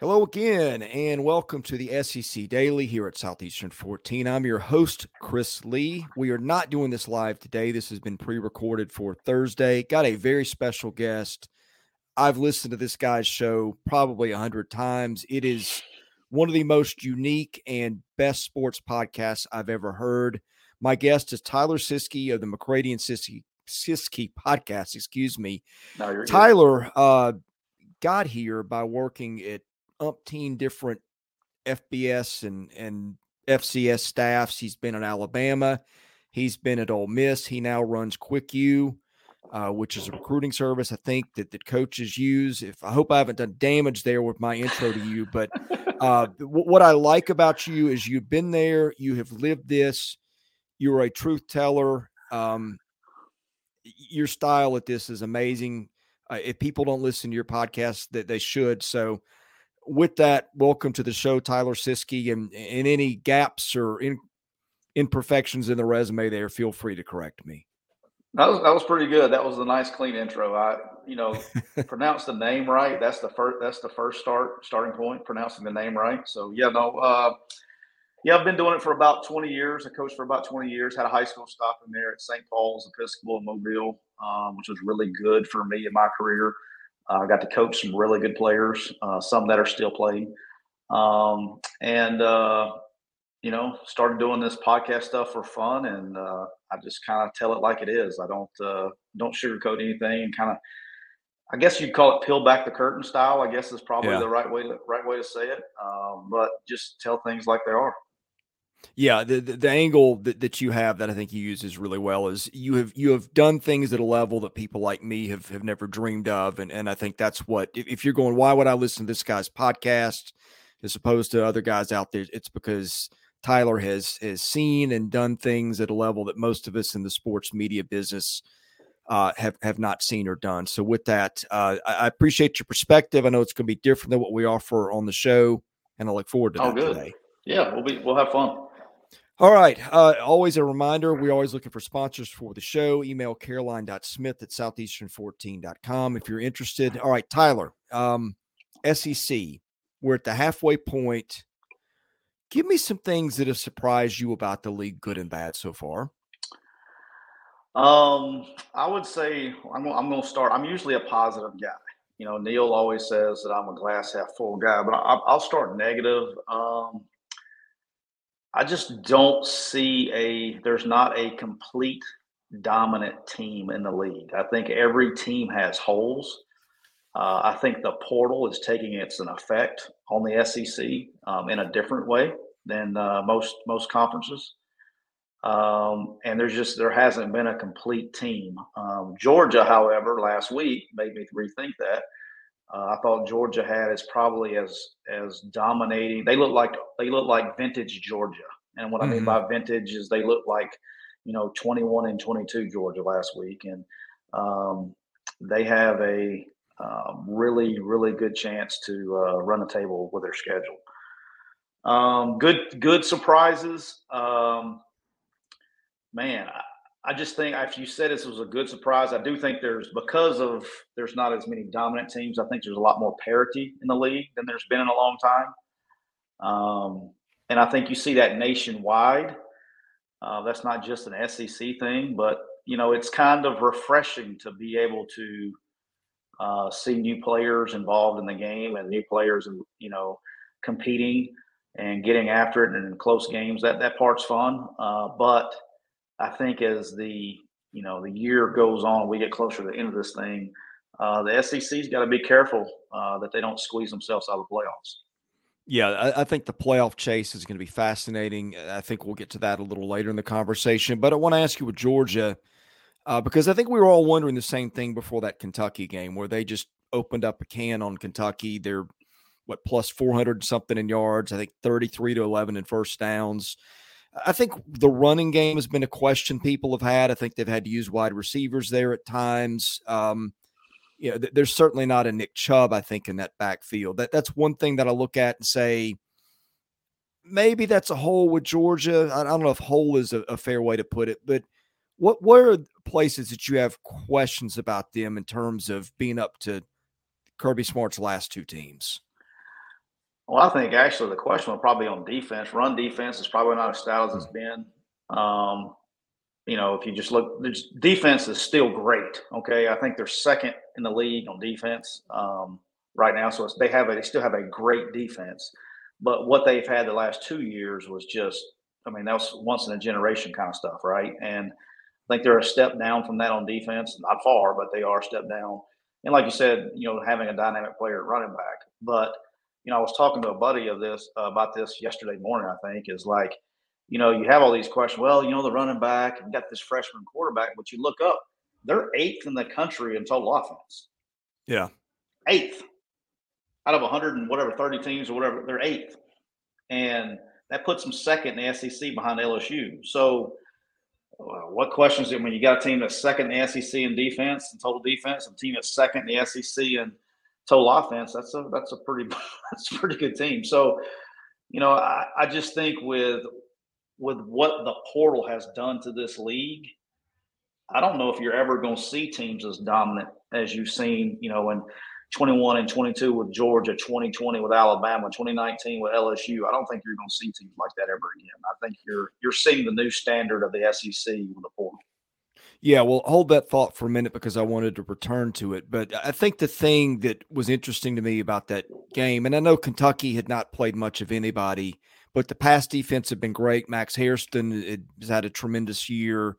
Hello again, and welcome to the SEC Daily here at Southeastern 14. I'm your host, Chris Lee. We are not doing this live today. This has been pre recorded for Thursday. Got a very special guest. I've listened to this guy's show probably a hundred times. It is one of the most unique and best sports podcasts I've ever heard. My guest is Tyler Siskey of the McCready and Siskey, Siski podcast. Excuse me. No, Tyler uh, got here by working at umpteen different FBS and and FCS staffs. He's been at Alabama. He's been at Ole Miss. He now runs Quick U, uh, which is a recruiting service I think that that coaches use. If I hope I haven't done damage there with my intro to you, but uh, what I like about you is you've been there, you have lived this, you're a truth teller. Um, your style at this is amazing. Uh, if people don't listen to your podcast, that they should. So with that, welcome to the show, Tyler Siskey. And, and any gaps or in, imperfections in the resume there, feel free to correct me. That was, that was pretty good. That was a nice, clean intro. I, you know, pronounce the name right. That's the first. That's the first start starting point. Pronouncing the name right. So yeah, no, uh, yeah, I've been doing it for about 20 years. I coached for about 20 years. Had a high school stop in there at St. Paul's Episcopal in Mobile, um, which was really good for me in my career. I got to coach some really good players, uh, some that are still playing, um, and uh, you know, started doing this podcast stuff for fun, and uh, I just kind of tell it like it is. I don't uh, don't sugarcoat anything, and kind of, I guess you'd call it peel back the curtain style. I guess is probably yeah. the right way to, right way to say it, um, but just tell things like they are. Yeah, the, the, the angle that, that you have that I think you uses really well is you have you have done things at a level that people like me have have never dreamed of, and and I think that's what if, if you're going, why would I listen to this guy's podcast as opposed to other guys out there? It's because Tyler has has seen and done things at a level that most of us in the sports media business uh, have have not seen or done. So with that, uh, I, I, appreciate your perspective. I know it's going to be different than what we offer on the show, and I look forward to oh, that good. today. Yeah, we'll be we'll have fun. All right. Uh, always a reminder we're always looking for sponsors for the show. Email caroline.smith at southeastern14.com if you're interested. All right, Tyler, um, SEC, we're at the halfway point. Give me some things that have surprised you about the league, good and bad so far. Um, I would say I'm, I'm going to start. I'm usually a positive guy. You know, Neil always says that I'm a glass half full guy, but I, will start negative. Um, I just don't see a there's not a complete dominant team in the league. I think every team has holes. Uh, I think the portal is taking its an effect on the SEC um, in a different way than uh, most most conferences. Um, and there's just there hasn't been a complete team. Um, Georgia, however, last week made me rethink that. Uh, I thought Georgia had is probably as as dominating. They look like they look like vintage Georgia, and what mm-hmm. I mean mm-hmm. by vintage is they look like you know 21 and 22 Georgia last week, and um, they have a um, really really good chance to uh, run the table with their schedule. Um, good good surprises, um, man. I just think if you said this was a good surprise, I do think there's because of there's not as many dominant teams. I think there's a lot more parity in the league than there's been in a long time, um, and I think you see that nationwide. Uh, that's not just an SEC thing, but you know it's kind of refreshing to be able to uh, see new players involved in the game and new players, and you know, competing and getting after it and in close games. That that part's fun, uh, but I think as the you know the year goes on, we get closer to the end of this thing. Uh, the SEC's got to be careful uh, that they don't squeeze themselves out of the playoffs. Yeah, I, I, think the playoff chase is going to be fascinating. I think we'll get to that a little later in the conversation. But I want to ask you with Georgia, uh, because I think we were all wondering the same thing before that Kentucky game where they just opened up a can on Kentucky. They're what plus 400 something in yards, I think 33 to 11 in first downs. I think the running game has been a question people have had. I think they've had to use wide receivers there at times. Um, you know, th- there's certainly not a Nick Chubb, I think, in that backfield. That that's one thing that I look at and say maybe that's a hole with Georgia. I, I don't know if hole is a, a, fair way to put it, but what what are places that you have questions about them in terms of being up to Kirby Smart's last two teams? Well, I think actually the question will probably on defense. Run defense is probably not as stout as it's been. Um, you know, if you just look, defense is still great. Okay, I think they're second in the league on defense um, right now. So they have a, they still have a great defense, but what they've had the last two years was just, I mean, that was once in a generation kind of stuff, right? And I think they're a step down from that on defense, not far, but they are a step down. And like you said, you know, having a dynamic player at running back, but you know, I was talking to a buddy of this uh, about this yesterday morning. I think is like, you know, you have all these questions. Well, you know, the running back and got this freshman quarterback, but you look up, they're eighth in the country in total offense. Yeah, eighth out of 100 and whatever 30 teams or whatever, they're eighth, and that puts them second in the SEC behind LSU. So, uh, what questions when you got a team that's second in the SEC in defense and total defense, and a team that's second in the SEC and total offense, that's a that's a pretty that's a pretty good team. So, you know, I, I just think with with what the portal has done to this league, I don't know if you're ever going to see teams as dominant as you've seen, you know, in 21 and 22 with Georgia, 2020 with Alabama, 2019 with LSU. I don't think you're going to see teams like that ever again. I think you're you're seeing the new standard of the SEC with the portal. Yeah, well, hold that thought for a minute because I wanted to return to it. But I think the thing that was interesting to me about that game, and I know Kentucky had not played much of anybody, but the pass defense had been great. Max Hairston has had a tremendous year.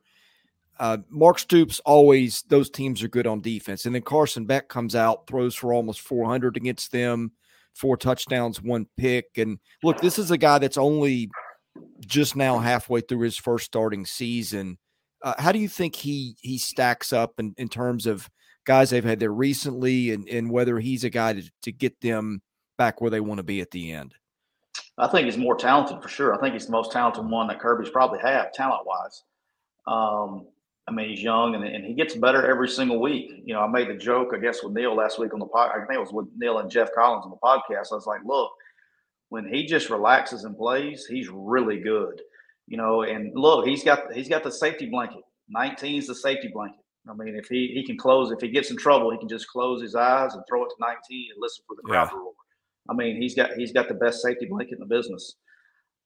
Uh, Mark Stoops always those teams are good on defense, and then Carson Beck comes out, throws for almost 400 against them, four touchdowns, one pick. And look, this is a guy that's only just now halfway through his first starting season uh, how do you think he he stacks up in, in terms of guys they've had there recently and, and whether he's a guy to, to get them back where they want to be at the end? I think he's more talented for sure. I think he's the most talented one that Kirby's probably have talent wise. Um, I mean, he's young and, and he gets better every single week. You know, I made the joke, I guess, with Neil last week on the pod. I think it was with Neil and Jeff Collins on the podcast. I was like, look, when he just relaxes and plays, he's really good you know, and look, he's got he's got the safety blanket. 19 is the safety blanket. I mean, if he he can close, if he gets in trouble, he can just close his eyes and throw it to 19 and listen for the crowd yeah. roar. I mean, he's got he's got the best safety blanket in the business.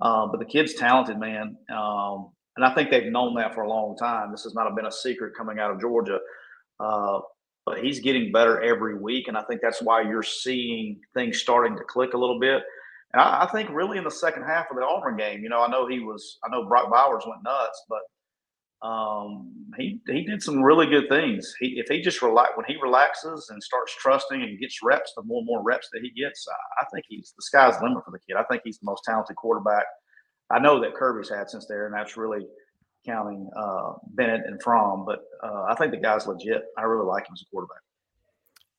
Uh, but the kid's talented, man, um, and I think they've known that for a long time. This has not been a secret coming out of Georgia. Uh, but he's getting better every week, and I think that's why you're seeing things starting to click a little bit. And I, I, think really in the second half of the Auburn game, you know, I know he was, I know Brock Bowers went nuts, but um, he he did some really good things. He if he just relax when he relaxes and starts trusting and gets reps, the more and more reps that he gets, I, I think he's the sky's the limit for the kid. I think he's the most talented quarterback I know that Kirby's had since there, and that's really counting uh, Bennett and Fromm. But uh, I think the guy's legit. I really like him as a quarterback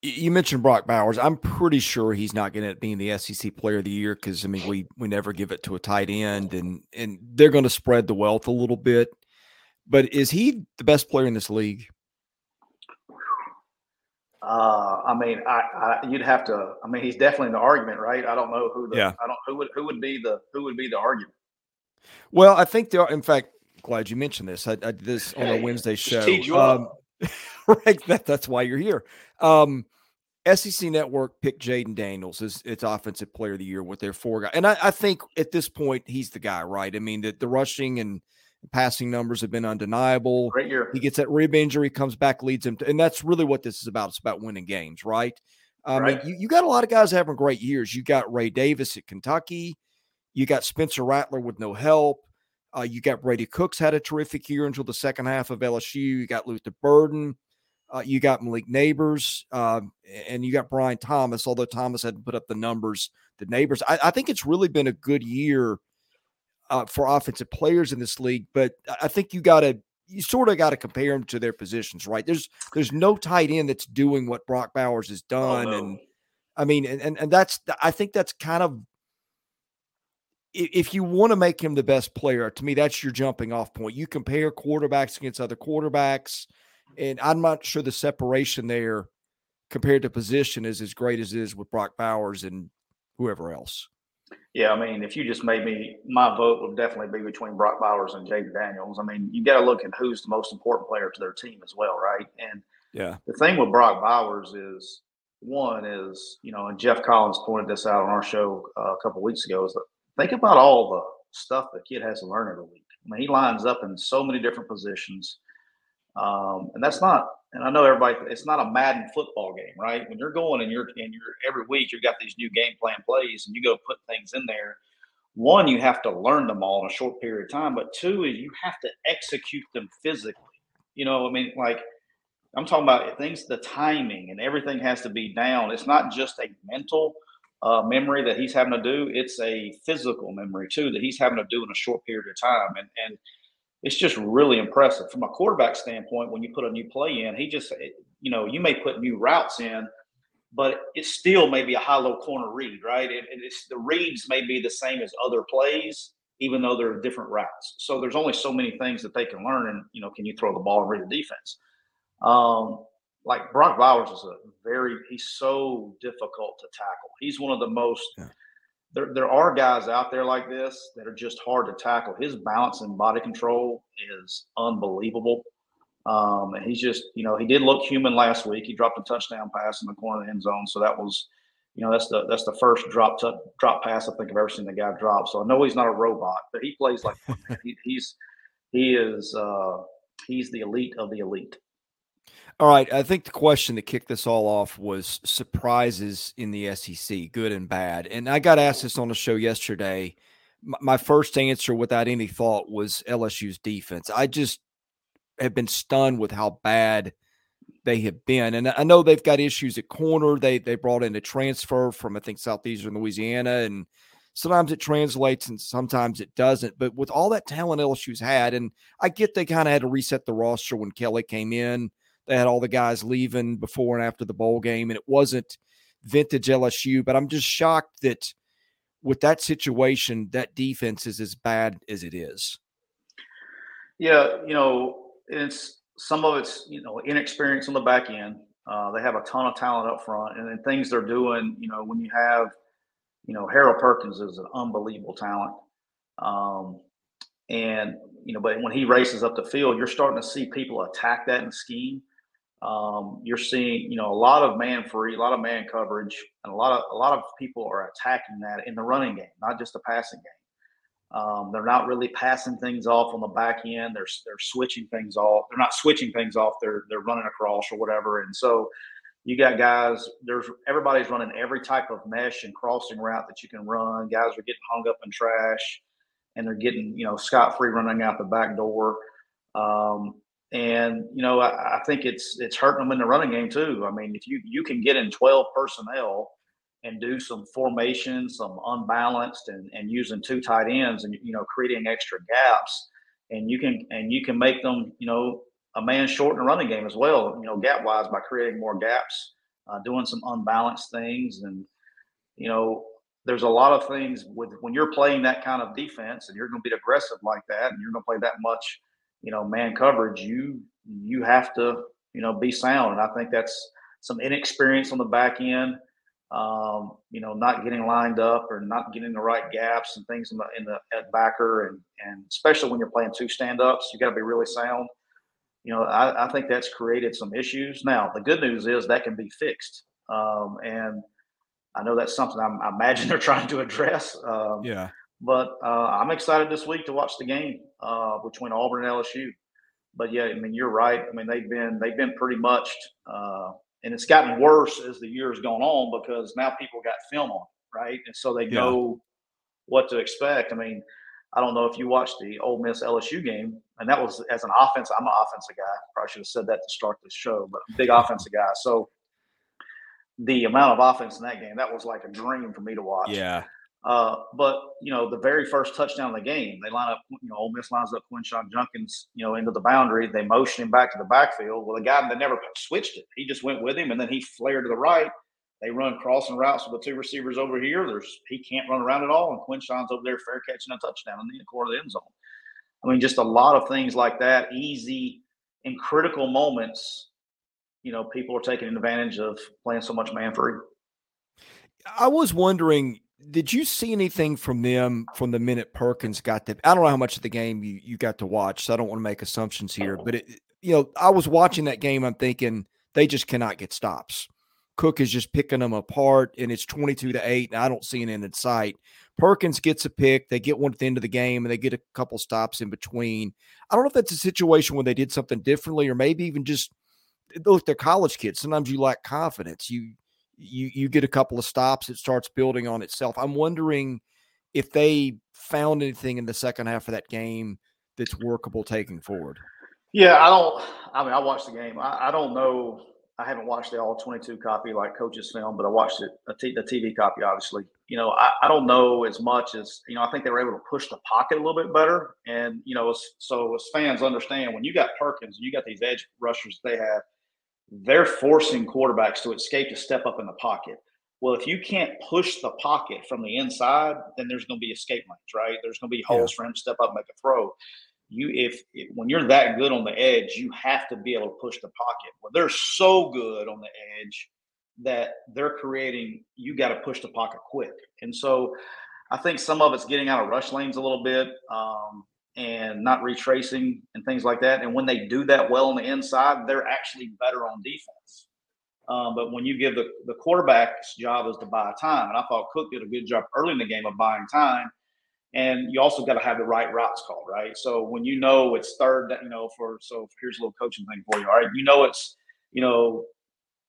you mentioned Brock Bowers. I'm pretty sure he's not going to be in the SEC Player of the Year because I mean we we never give it to a tight end, and and they're going to spread the wealth a little bit. But is he the best player in this league? Uh, I mean, I, I, you'd have to. I mean, he's definitely in the argument, right? I don't know who the. Yeah. I don't who would who would be the who would be the argument. Well, I think there. In fact, glad you mentioned this. I, I did this on a Wednesday show. Um, right. That, that's why you're here. Um, SEC Network picked Jayden Daniels as its offensive player of the year with their four guys. And I, I, think at this point, he's the guy, right? I mean, the, the rushing and passing numbers have been undeniable. Great year. He gets that rib injury, comes back, leads him to, and that's really what this is about. It's about winning games, right? I right. mean, you, you got a lot of guys having great years. You got Ray Davis at Kentucky. You got Spencer Rattler with no help. Uh, you got Brady Cook's had a terrific year until the second half of LSU. You got Luther Burden. Uh, you got Malik Nabers uh, and you got Brian Thomas, although Thomas hadn't put up the numbers the Nabers. I, I think it's really been a good year uh, for offensive players in this league, but I think you got to you sort of got to compare them to their positions, right? There's there's no tight end that's doing what Brock Bowers has oh, done, oh, no. and I mean, and, and and that's I think that's kind of if you want to make him the best player, to me, that's your jumping off point. You compare quarterbacks against other quarterbacks. And I'm not sure the separation there compared to position is as great as it is with Brock Bowers and whoever else. Yeah, I mean, if you just made me, my vote would definitely be between Brock Bowers and Jayden Daniels. I mean, you got to look at who's the most important player to their team as well, right? And yeah, the thing with Brock Bowers is one is, you know, and Jeff Collins pointed this out on our show uh, a couple weeks ago. Is that think about all the stuff the kid has to learn every week. I mean, he lines up in so many different positions, um, and that's not. And I know everybody. It's not a Madden football game, right? When you're going and you're and you're every week you've got these new game plan plays, and you go put things in there. One, you have to learn them all in a short period of time, but two is you have to execute them physically. You know, I mean, like I'm talking about things, the timing and everything has to be down. It's not just a mental uh, memory that he's having to do; it's a physical memory too that he's having to do in a short period of time. And and it's just really impressive from a quarterback standpoint. When you put a new play in, he just you know you may put new routes in, but it still may be a high low corner read, right? And, it's the reads may be the same as other plays, even though they're different routes. So there's only so many things that they can learn. And you know, can you throw the ball and read the defense? Um, like Brock Bowers is a very he's so difficult to tackle. He's one of the most yeah. There there are guys out there like this that are just hard to tackle. His balance and body control is unbelievable. Um, and he's just, you know, he did look human last week. He dropped a touchdown pass in the corner of the end zone. So that was, you know, that's the that's the first drop t- drop pass I think I've ever seen the guy drop. So I know he's not a robot, but he plays like he, he's he is uh, he's the elite of the elite. All right. I think the question that kicked this all off was surprises in the SEC, good and bad. And I got asked this on the show yesterday. My first answer without any thought was LSU's defense. I just have been stunned with how bad they have been. And I know they've got issues at corner. They they brought in a transfer from I think southeastern Louisiana, and sometimes it translates and sometimes it doesn't. But with all that talent LSU's had, and I get they kind of had to reset the roster when Kelly came in. They had all the guys leaving before and after the bowl game, and it wasn't vintage LSU. But I'm just shocked that with that situation, that defense is as bad as it is. Yeah, you know, it's some of it's you know inexperience on the back end. Uh, they have a ton of talent up front, and then things they're doing. You know, when you have, you know, Harold Perkins is an unbelievable talent. Um, and you know, but when he races up the field, you're starting to see people attack that in scheme. Um, you're seeing, you know, a lot of man free, a lot of man coverage, and a lot of a lot of people are attacking that in the running game, not just the passing game. Um, they're not really passing things off on the back end. They're they're switching things off. They're not switching things off. They're they're running across or whatever. And so you got guys. There's everybody's running every type of mesh and crossing route that you can run. Guys are getting hung up in trash, and they're getting you know scot free running out the back door. Um, and you know, I, I, think it's it's hurting them in the running game too. I mean, if you you can get in twelve personnel and do some formation, some unbalanced, and and using two tight ends, and you know, creating extra gaps, and you can and you can make them, you know, a man short in the running game as well. You know, gap wise by creating more gaps, uh, doing some unbalanced things, and you know, there's a lot of things with when you're playing that kind of defense and you're going to be aggressive like that, and you're going to play that much you know, man coverage, you you have to, you know, be sound. And I think that's some inexperience on the back end. Um, you know, not getting lined up or not getting the right gaps and things in the in the at backer and and especially when you're playing two stand ups, you got to be really sound. You know, I, I, think that's created some issues. Now, the good news is that can be fixed. Um, and I know that's something I'm, i imagine they're trying to address. Um, yeah. But uh, I'm excited this week to watch the game uh, between Auburn and LSU. But yeah, I mean you're right. I mean they've been they've been pretty much, uh, and it's gotten worse as the years gone on because now people got film on, right? And so they yeah. know what to expect. I mean, I don't know if you watched the Ole Miss LSU game, and that was as an offense. I'm an offensive guy. Probably should have said that to start this show, but big offensive guy. So the amount of offense in that game, that was like a dream for me to watch. Yeah. Uh, but you know, the very first touchdown of the game, they line up. You know, Ole Miss lines up Quinshon Judkins, you know, into the boundary. They motion him back to the backfield. Well, the guy they never switched it. He just went with him, and then he flared to the right. They run crossing routes with the two receivers over here. There's he can't run around at all, and Quinshon's over there fair catching a touchdown in the corner of the end zone. I mean, just a lot of things like that, easy in critical moments. You know, people are taking advantage of playing so much man free. I was wondering did you see anything from them from the minute Perkins got the? I don't know how much of the game you, you got to watch, so I don't want to make assumptions here. But it, you know, I was watching that game. I'm thinking they just cannot get stops. Cook is just picking them apart, and it's 22 to 8, and I don't see an end in sight. Perkins gets a pick. They get one at the end of the game, and they get a couple stops in between. I don't know if that's a situation where they did something differently, or maybe even just look, they're college kids. Sometimes you lack confidence. You you you get a couple of stops, it starts building on itself. I'm wondering if they found anything in the second half of that game that's workable taking forward. Yeah, I don't. I mean, I watched the game. I, I don't know. I haven't watched the all 22 copy like coaches film, but I watched it, the TV copy, obviously. You know, I, I don't know as much as, you know, I think they were able to push the pocket a little bit better. And, you know, so as fans understand, when you got Perkins, you got these edge rushers they have, they're forcing quarterbacks to escape to step up in the pocket. Well, if you can't push the pocket from the inside, then there's going to be escape lanes, right? There's going to be holes yeah. for him to step up and make a throw you if, if, when you're that good on the edge, you have to be able to push the pocket. Well, they're so good on the edge that they're creating. You got to push the pocket quick, and so I think some of it's getting out of rush lanes a little bit um, and not retracing and things like that. And when they do that well on the inside, they're actually better on defense. Um, but when you give the, the quarterback's job is to buy time, and I thought Cook did a good job early in the game of buying time and you also got to have the right routes called, right? So when you know it's third, you know, for so here's a little coaching thing for you. All right, you know it's you know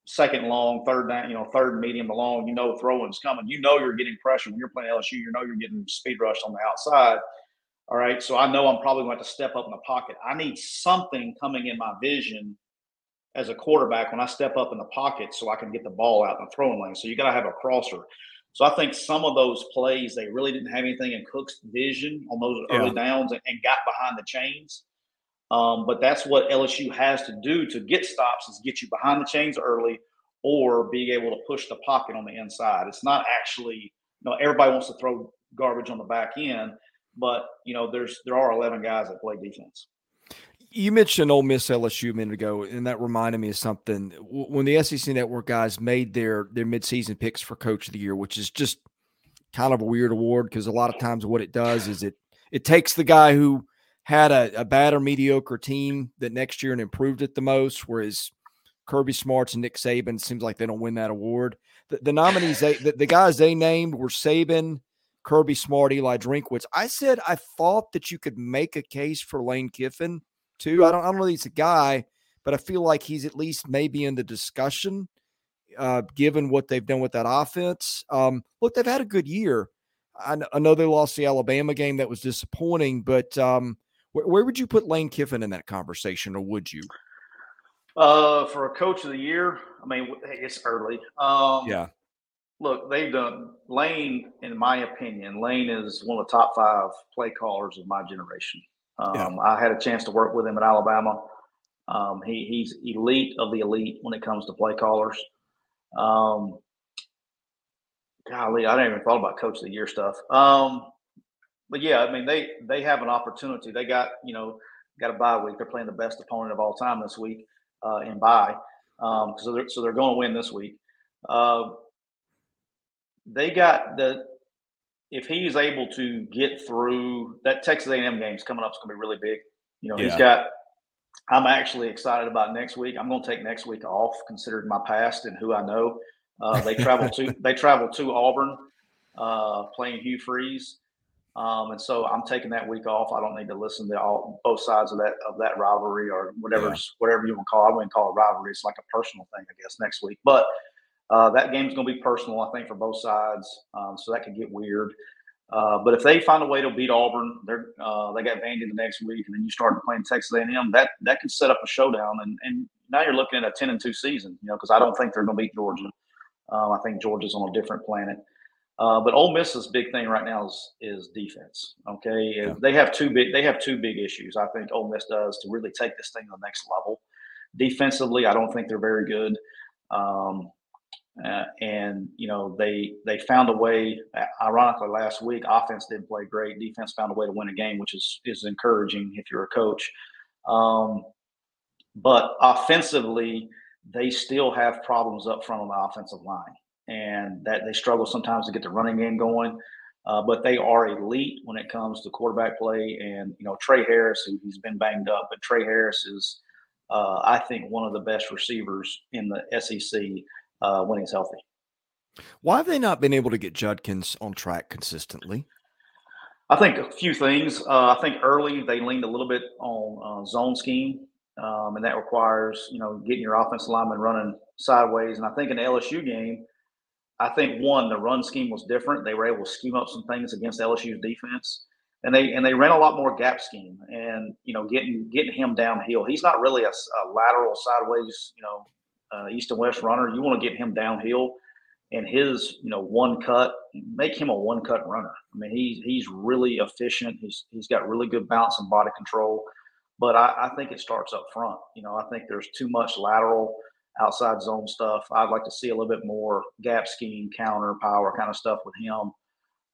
second long, third down, you know, third medium to long. You know throwing's coming. You know you're getting pressure when you're playing LSU. You know you're getting speed rush on the outside. All right, so I know I'm probably going to step up in the pocket. I need something coming in my vision as a quarterback when I step up in the pocket so I can get the ball out in the throwing lane. So you got to have a crosser. So I think some of those plays they really didn't have anything in Cook's vision on those yeah. early downs and, and, got behind the chains. Um, but that's what LSU has to do to get stops is get you behind the chains early or being able to push the pocket on the inside. It's not actually you know everybody wants to throw garbage on the back end, but you know there's there are 11 guys that play defense you mentioned Ole Miss LSU a minute ago, and that reminded me of something. When the SEC Network guys made their their midseason picks for Coach of the Year, which is just kind of a weird award because a lot of times what it does is it it takes the guy who had a, a bad or mediocre team that next year and improved it the most, whereas Kirby Smarts and Nick Saban seems like they don't win that award. The, the nominees, they, the, the guys they named were Saban, Kirby Smart, Eli Drinkwitz. I said I thought that you could make a case for Lane Kiffin too. I don't, I don't know that he's a guy, but I feel like he's at least maybe in the discussion, uh, given what they've done with that offense. Um, look, they've had a good year. I, I, know they lost the Alabama game that was disappointing, but um, where, where, would you put Lane Kiffin in that conversation, or would you? Uh, for a coach of the year, I mean, it's early. Um, yeah. Look, they've done Lane, in my opinion, Lane is one of the top five play callers of my generation. Um, yeah. I had a chance to work with him at Alabama. Um, he, he's elite of the elite when it comes to play callers. Um, golly, I didn't even thought about coach of the year stuff. Um, but yeah, I mean they they have an opportunity. They got you know got a bye week. They're playing the best opponent of all time this week uh, in bye. Um, so they're so they're going to win this week. Uh, they got the if he's able to get through that Texas A&M game is coming up, it's going to be really big. You know, yeah. he's got. I'm actually excited about next week. I'm going to take next week off, considering my past and who I know. Uh, they travel to they travel to Auburn, uh, playing Hugh Freeze, um, and so I'm taking that week off. I don't need to listen to all both sides of that of that rivalry or whatever yeah. whatever you want to call. it. I wouldn't call it rivalry. It's like a personal thing, I guess, next week. But uh, that game's going to be personal, I think, for both sides. Um, so that could get weird. Uh, but if they find a way to beat Auburn, they're uh, they got Vandy the next week, and then you start playing Texas A&M. That that could set up a showdown, and and now you're looking at a ten and two season. You know, because I don't think they're going to beat Georgia. Um, I think Georgia's on a different planet. Uh, but Ole Miss's big thing right now is is defense. Okay, yeah. they have two big they have two big issues. I think Ole Miss does to really take this thing to the next level. Defensively, I don't think they're very good. Um, uh, and you know they they found a way. Ironically, last week offense didn't play great. Defense found a way to win a game, which is is encouraging if you're a coach. Um, but offensively, they still have problems up front on the offensive line, and that they struggle sometimes to get the running game going. Uh, but they are elite when it comes to quarterback play. And you know Tre Harris, who he's been banged up, but Tre Harris is, uh, I think, one of the best receivers in the SEC uh, when he's healthy. Why have they not been able to get Judkins on track consistently? I think a few things. Uh, I think early they leaned a little bit on uh, zone scheme, um, and that requires you know getting your offensive lineman running sideways. And I think in the LSU game, I think one the run scheme was different. They were able to scheme up some things against LSU's defense, and they and they ran a lot more gap scheme and you know getting getting him downhill. He's not really a, a lateral sideways you know uh, east and west runner. You want to get him downhill and his you know one cut make him a one cut runner. I mean he's he's really efficient. He's he's got really good balance and body control but I, I, think it starts up front. You know i think there's too much lateral outside zone stuff. I'd like to see a little bit more gap scheme counter power kind of stuff with him.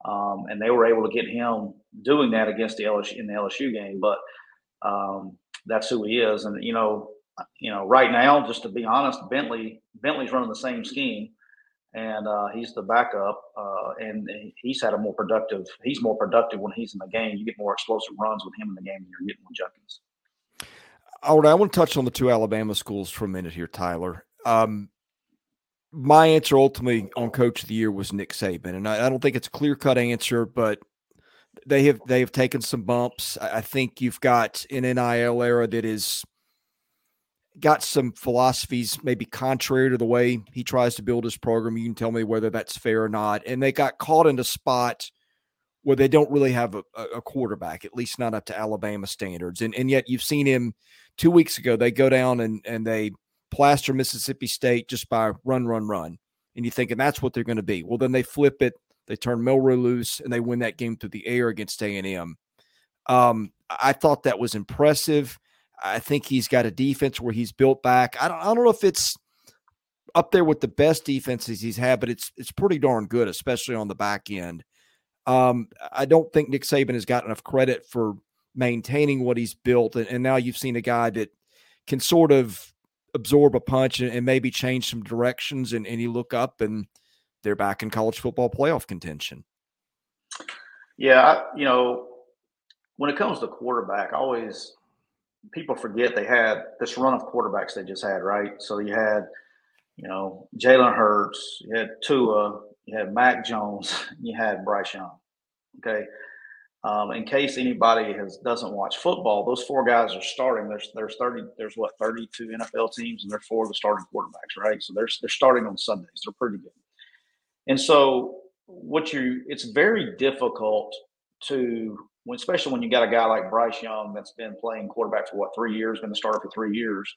Um, and they were able to get him doing that against the LSU in the LSU game but um, that's who he is. And you know you know right now just to be honest bentley bentley's running the same scheme and uh, he's the backup. Uh, and he's had a more productive. He's more productive when he's in the game. You get more explosive runs with him in the game than you're getting with Judkins. All right, I want to touch on the two Alabama schools for a minute here, Tyler. Um, my answer ultimately on Coach of the Year was Nick Saban, and I, I don't think it's a clear cut answer, but they have they have taken some bumps. I, I think you've got an NIL era that is got some philosophies maybe contrary to the way he tries to build his program. You can tell me whether that's fair or not. And they got caught in a spot where they don't really have a, a quarterback, at least not up to Alabama standards. And and yet you've seen him two weeks ago. They go down and and they plaster Mississippi State just by run, run, run. And you thinking that's what they're going to be. Well, then they flip it. They turn Milroe loose and they win that game through the air against A and M. Um, I thought that was impressive. I think he's got a defense where he's built back. I don't, I don't know if it's up there with the best defenses he's had, but it's it's pretty darn good, especially on the back end. Um, I don't think Nick Saban has got enough credit for maintaining what he's built, and, and now you've seen a guy that can sort of absorb a punch and, and maybe change some directions, and, and you look up and they're back in college football playoff contention. Yeah, you know, when it comes to quarterback, I always people forget they had this run of quarterbacks they just had, right? So you had, you know, Jalen Hurts, you had Tua, you had Mac Jones, you had Bryce Young. Okay. Um, in case anybody has doesn't watch football, those four guys are starting. There's there's thirty there's what thirty two NFL teams and they're four of the starting quarterbacks, right? So they're they're starting on Sundays. They're pretty good. And so what you it's very difficult to when, especially when you got a guy like Bryce Young that's been playing quarterback for what three years, been the starter for three years.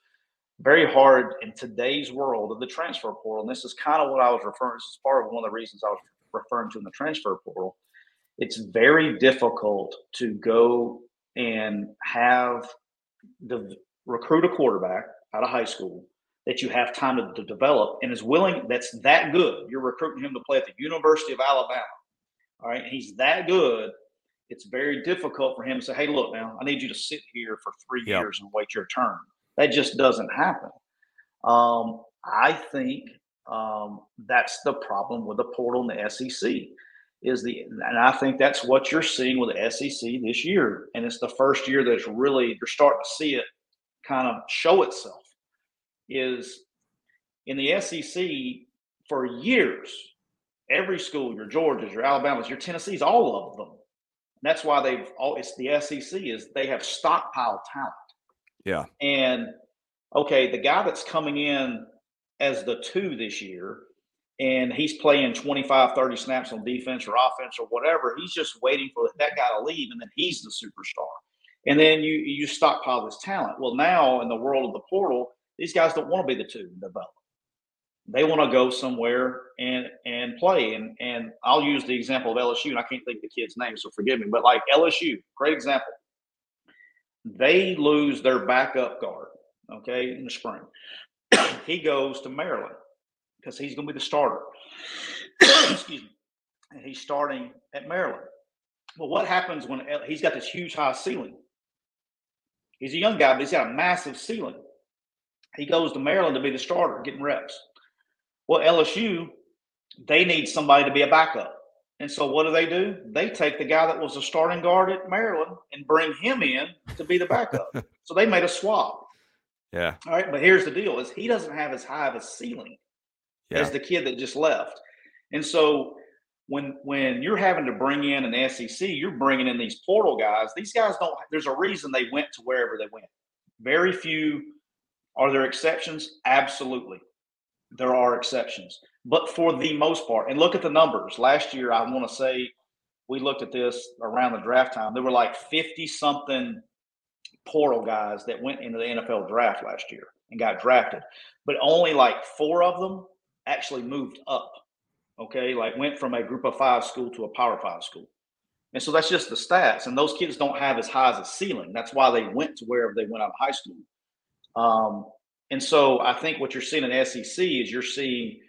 Very hard in today's world of the transfer portal. And this is kind of what I was referring. This is part of one of the reasons I was referring to in the transfer portal. It's very difficult to go and have the recruit a quarterback out of high school that you have time to, to, develop and is willing that's that good. You're recruiting him to play at the University of Alabama. All right. He's that good it's very difficult for him to say, "Hey, look, now I need you to sit here for three yep. years and wait your turn." That just doesn't happen. Um, I think um, that's the problem with the portal in the SEC. Is the and I think that's what you're seeing with the SEC this year, and it's the first year that's really you're starting to see it kind of show itself. Is in the SEC for years, every school, your Georgias, your Alabamas, your Tennessees, all of them that's why they've all it's the SEC is they have stockpiled talent. Yeah. And okay, the guy that's coming in as the two this year and he's playing 25, 30 snaps on defense or offense or whatever, he's just waiting for that guy to leave and then he's the superstar. And then you you stockpile this talent. Well, now in the world of the portal, these guys don't want to be the two develop they want to go somewhere and and play. And and I'll use the example of LSU, and I can't think of the kid's name, so forgive me. But like LSU, great example. They lose their backup guard, okay, in the spring. he goes to Maryland because he's going to be the starter. Excuse me. And he's starting at Maryland. Well, what happens when he's got this huge high ceiling? He's a young guy, but he's got a massive ceiling. He goes to Maryland to be the starter, getting reps. Well, LSU, they need somebody to be a backup. And so what do they do? They take the guy that was a starting guard at Maryland and bring him in to be the backup. so they made a swap. Yeah. All right. But here's the deal is he doesn't have as high of a ceiling yeah. as the kid that just left. And so when when you're having to bring in an SEC, you're bringing in these portal guys. These guys don't. There's a reason they went to wherever they went. Very few. Are there exceptions? Absolutely, there are exceptions. But for the most part, and look at the numbers. Last year, I want to say we looked at this around the draft time. There were like 50 something portal guys that went into the NFL draft last year and got drafted, but only like four of them actually moved up. Okay, like went from a group of five school to a power five school. And so that's just the stats. And those kids don't have as high as a ceiling. That's why they went to wherever they went out of high school. Um, and so I think what you're seeing in SEC is you're seeing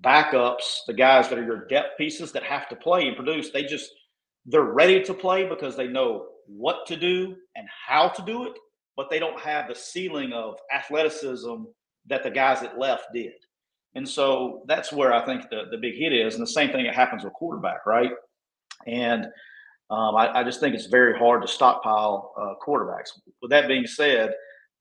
backups, the guys that are your depth pieces that have to play and produce. They just they're ready to play because they know what to do and how to do it, but they don't have the ceiling of athleticism that the guys that left did. And so that's where I think the, the big hit is. And the same thing that happens with quarterback, right? And um, I, I, just think it's very hard to stockpile uh, quarterbacks. With that being said,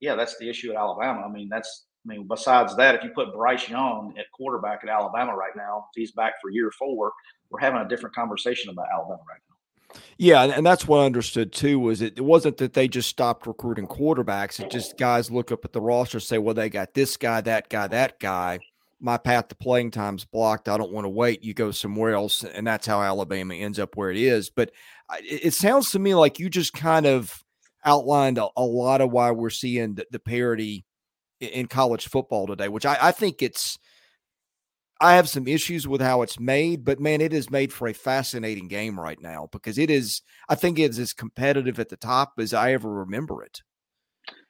yeah, that's the issue at Alabama. I mean, that's I mean, besides that, if you put Bryce Young at quarterback at Alabama right now, he's back for year four, we're having a different conversation about Alabama right now. Yeah, and that's what I understood too. Was it, it wasn't that they just stopped recruiting quarterbacks. It just guys look up at the roster, say, "Well, they got this guy, that guy, that guy. My path to playing time's blocked. I don't want to wait. You go somewhere else." And that's how Alabama ends up where it is. But it sounds to me like you just kind of outlined a, a lot of why we're seeing the, the parity in, in college football today, which I, I think it's I have some issues with how it's made, but man, it is made for a fascinating game right now because it is. I think it's as competitive at the top as I ever remember it.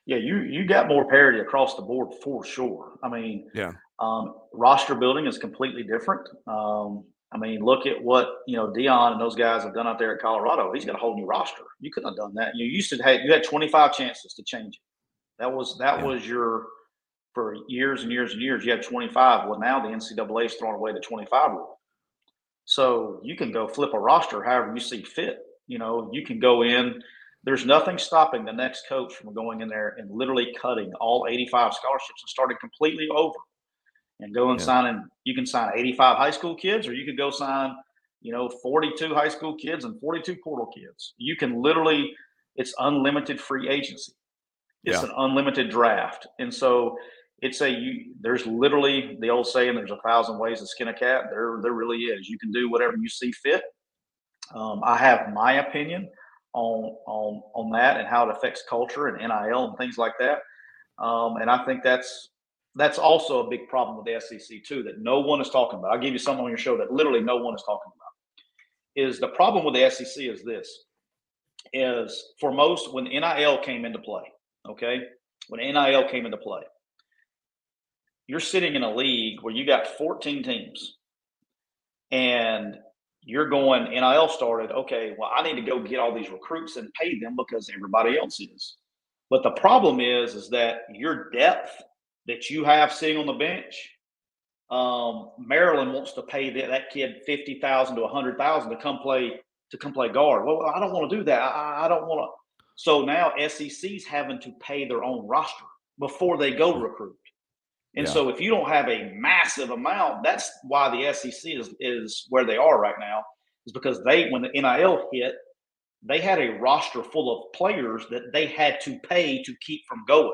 Yeah, you you got more parity across the board for sure. I mean, yeah, um, roster building is completely different. Um, I mean, look at what you know Deion and those guys have done out there at Colorado. He's got a whole new roster. You couldn't have done that. You used to have you had 25 chances to change it. That was that yeah. was your for years and years and years. You had 25. Well, now the NCAA is throwing away the 25 rule. So you can go flip a roster however you see fit. You know, you can go in. There's nothing stopping the next coach from going in there and literally cutting all 85 scholarships and starting completely over and go and yeah. and You can sign 85 high school kids, or you could go sign, you know, 42 high school kids and 42 portal kids. You can literally, it's unlimited free agency. It's yeah. an unlimited draft. And so it's a you there's literally the old saying there's a thousand ways to skin a cat there there really is you can do whatever you see fit um, i have my opinion on on on that and how it affects culture and nil and things like that um, and i think that's that's also a big problem with the sec too that no one is talking about. I'll give you something on your show that literally no one is talking about. Is the problem with the sec is this is for most when nil came into play okay? When nil came into play you're sitting in a league where you got 14 teams and you're going NIL started, okay, well, I need to go get all these recruits and pay them because everybody else is. But the problem is, is that your depth that you have sitting on the bench, um, Maryland wants to pay that, that kid fifty thousand to a hundred thousand to come play to come play guard. Well, I don't want to do that. I, I don't want to. So now SEC's having to pay their own roster before they go recruit. And yeah. so if you don't have a massive amount, that's why the SEC is is where they are right now, is because they when the NIL hit, they had a roster full of players that they had to pay to keep from going.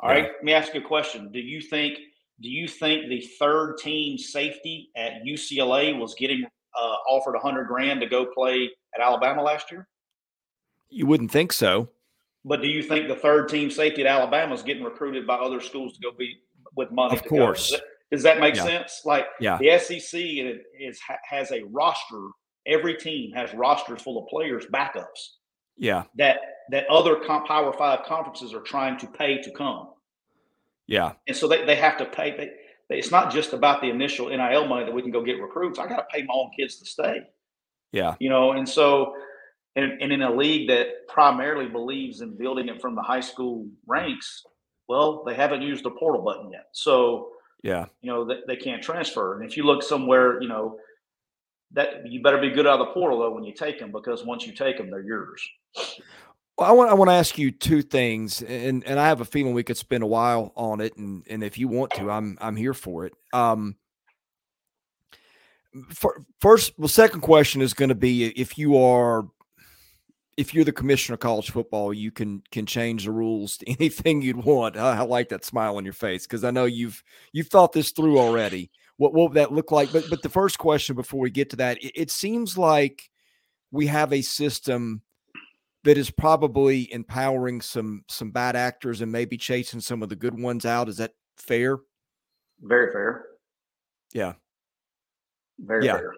All yeah. right, let me ask you a question. Do you think do you think the third team safety at UCLA was getting uh, offered a hundred grand to go play at Alabama last year? You wouldn't think so. But do you think the third team safety at Alabama is getting recruited by other schools to go be with money. Of course. Does that, does that, make yeah. sense? Like yeah. the SEC is has a roster. Every team has rosters full of players, backups. Yeah. That that other comp, Power Five conferences are trying to pay to come. Yeah. And so they, they have to pay. They, they, it's not just about the initial NIL money that we can go get recruits. I got to pay my own kids to stay. Yeah. You know, and so and, and in a league that primarily believes in building it from the high school ranks, well, they haven't used the portal button yet. So, yeah, you know, they, they can't transfer. And if you look somewhere, you know, that you better be good out of the portal though when you take them because once you take them, they're yours. Well, I want I want to ask you two things, and and I have a feeling we could spend a while on it, and and if you want to, I'm I'm here for it. Um, first, well, second question is going to be if you are if you're the commissioner of college football, you can can change the rules to anything you'd want. I, I like that smile on your face because I know you've you've thought this through already. What, will that look like? But but the first question before we get to that, it, it seems like we have a system that is probably empowering some some bad actors and maybe chasing some of the good ones out. Is that fair? Very fair. Yeah. Very yeah. fair.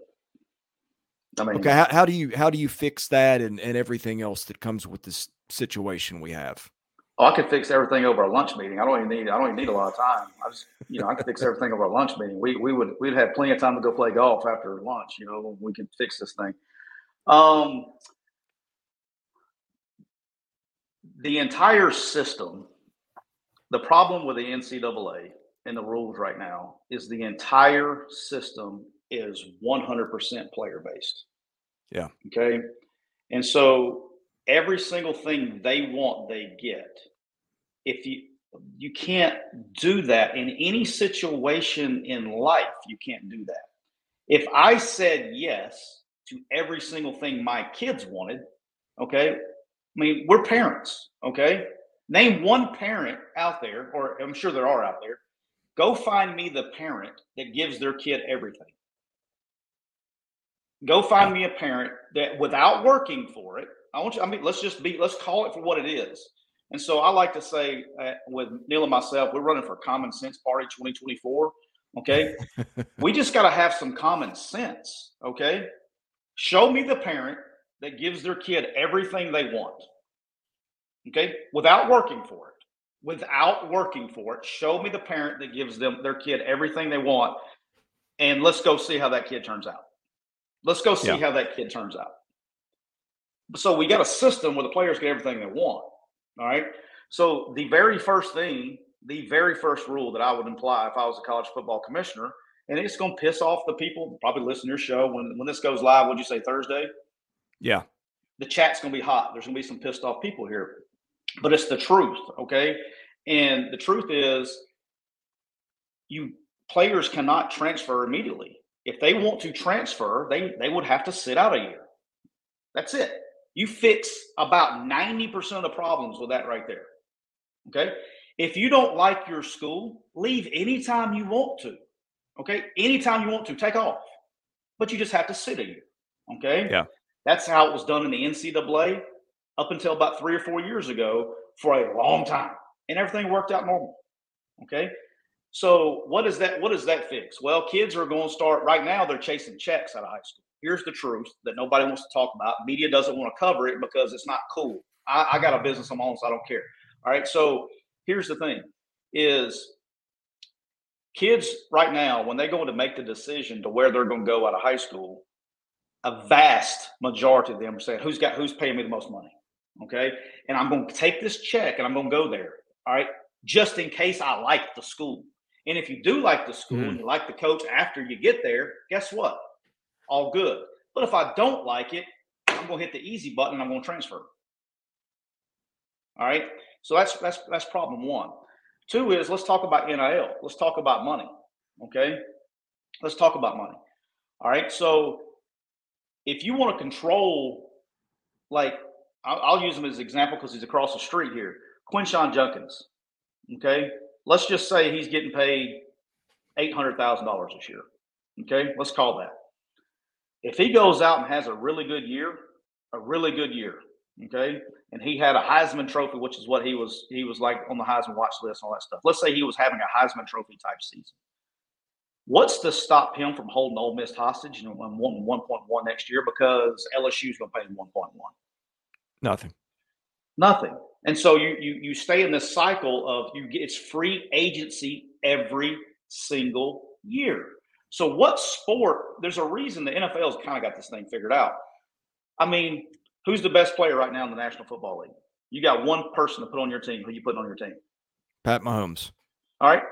I mean, okay. How, how do you how do you fix that and, and everything else that comes with this situation we have? Oh, I could fix everything over a lunch meeting. I don't even need I don't even need a lot of time. I just you know I could fix everything over a lunch meeting. We we would we'd have plenty of time to go play golf after lunch. You know we can fix this thing. Um, the entire system. The problem with the NCAA and the rules right now is the entire system is 100% player based. Yeah. Okay. And so every single thing they want, they get. If you, you can't do that in any situation in life, you can't do that. If I said yes to every single thing my kids wanted, okay, I mean, we're parents, okay? Name one parent out there, or I'm sure there are out there, go find me the parent that gives their kid everything. Go find me a parent that without working for it, I want you, I mean, let's just be, let's call it for what it is. And so I like to say uh, with Neil and myself, we're running for Common Sense Party 2024. Okay. we just got to have some common sense. Okay. Show me the parent that gives their kid everything they want. Okay. Without working for it. Without working for it. Show me the parent that gives them their kid everything they want. And let's go see how that kid turns out. Let's go see yeah. how that kid turns out. So we got a system where the players get everything they want. All right. So the very first thing, the very first rule that I would imply if I was a college football commissioner, and it's going to piss off the people probably listen to your show when when this goes live. Would you say Thursday? Yeah. The chat's going to be hot. There's going to be some pissed off people here, but it's the truth. Okay. And the truth is, you players cannot transfer immediately if they want to transfer, they they would have to sit out a year. That's it. You fix about 90% of the problems with that right there. Okay. If you don't like your school, leave anytime you want to. Okay. Anytime you want to, take off. But you just have to sit year. Okay. Yeah. That's how it was done in the NCAA up until about three or four years ago for a long time. And everything worked out normal. Okay. So what does that what does that fix? Well, kids are going to start right now. They're chasing checks out of high school. Here's the truth that nobody wants to talk about. Media doesn't want to cover it because it's not cool. I, I got a business I'm on, so I don't care. All right. So here's the thing: is kids right now when they go to make the decision to where they're going to go out of high school, a vast majority of them are saying, "Who's got who's paying me the most money?" Okay, and I'm going to take this check and I'm going to go there. All right, just in case I like the school. And if you do like the school mm. and you like the coach after you get there, guess what? All good. But if I don't like it, I'm going to hit the easy button I'm going to transfer. All right. So that's that's that's problem one. Two is let's talk about NIL. Let's talk about money. Okay. Let's talk about money. All right. So if you want to control, like I'll, I'll use him as an example because he's across the street here. Quinshon Judkins. Okay let's just say he's getting paid eight hundred thousand dollars this year. Okay, let's call that. If he goes out and has a really good year, a really good year, okay, and he had a Heisman Trophy, which is what he was he was like on the Heisman watch list, and all that stuff. Let's say he was having a Heisman Trophy type season. What's to stop him from holding Ole Miss hostage and wanting 1.1 next year because LSU is going to pay him 1.1? Nothing. Nothing. And so you you you stay in this cycle of you get it's free agency every single year. So what sport? There's a reason the NFL's kind of got this thing figured out. I mean, who's the best player right now in the National Football League? You got one person to put on your team. Who you putting on your team? Pat Mahomes. All right.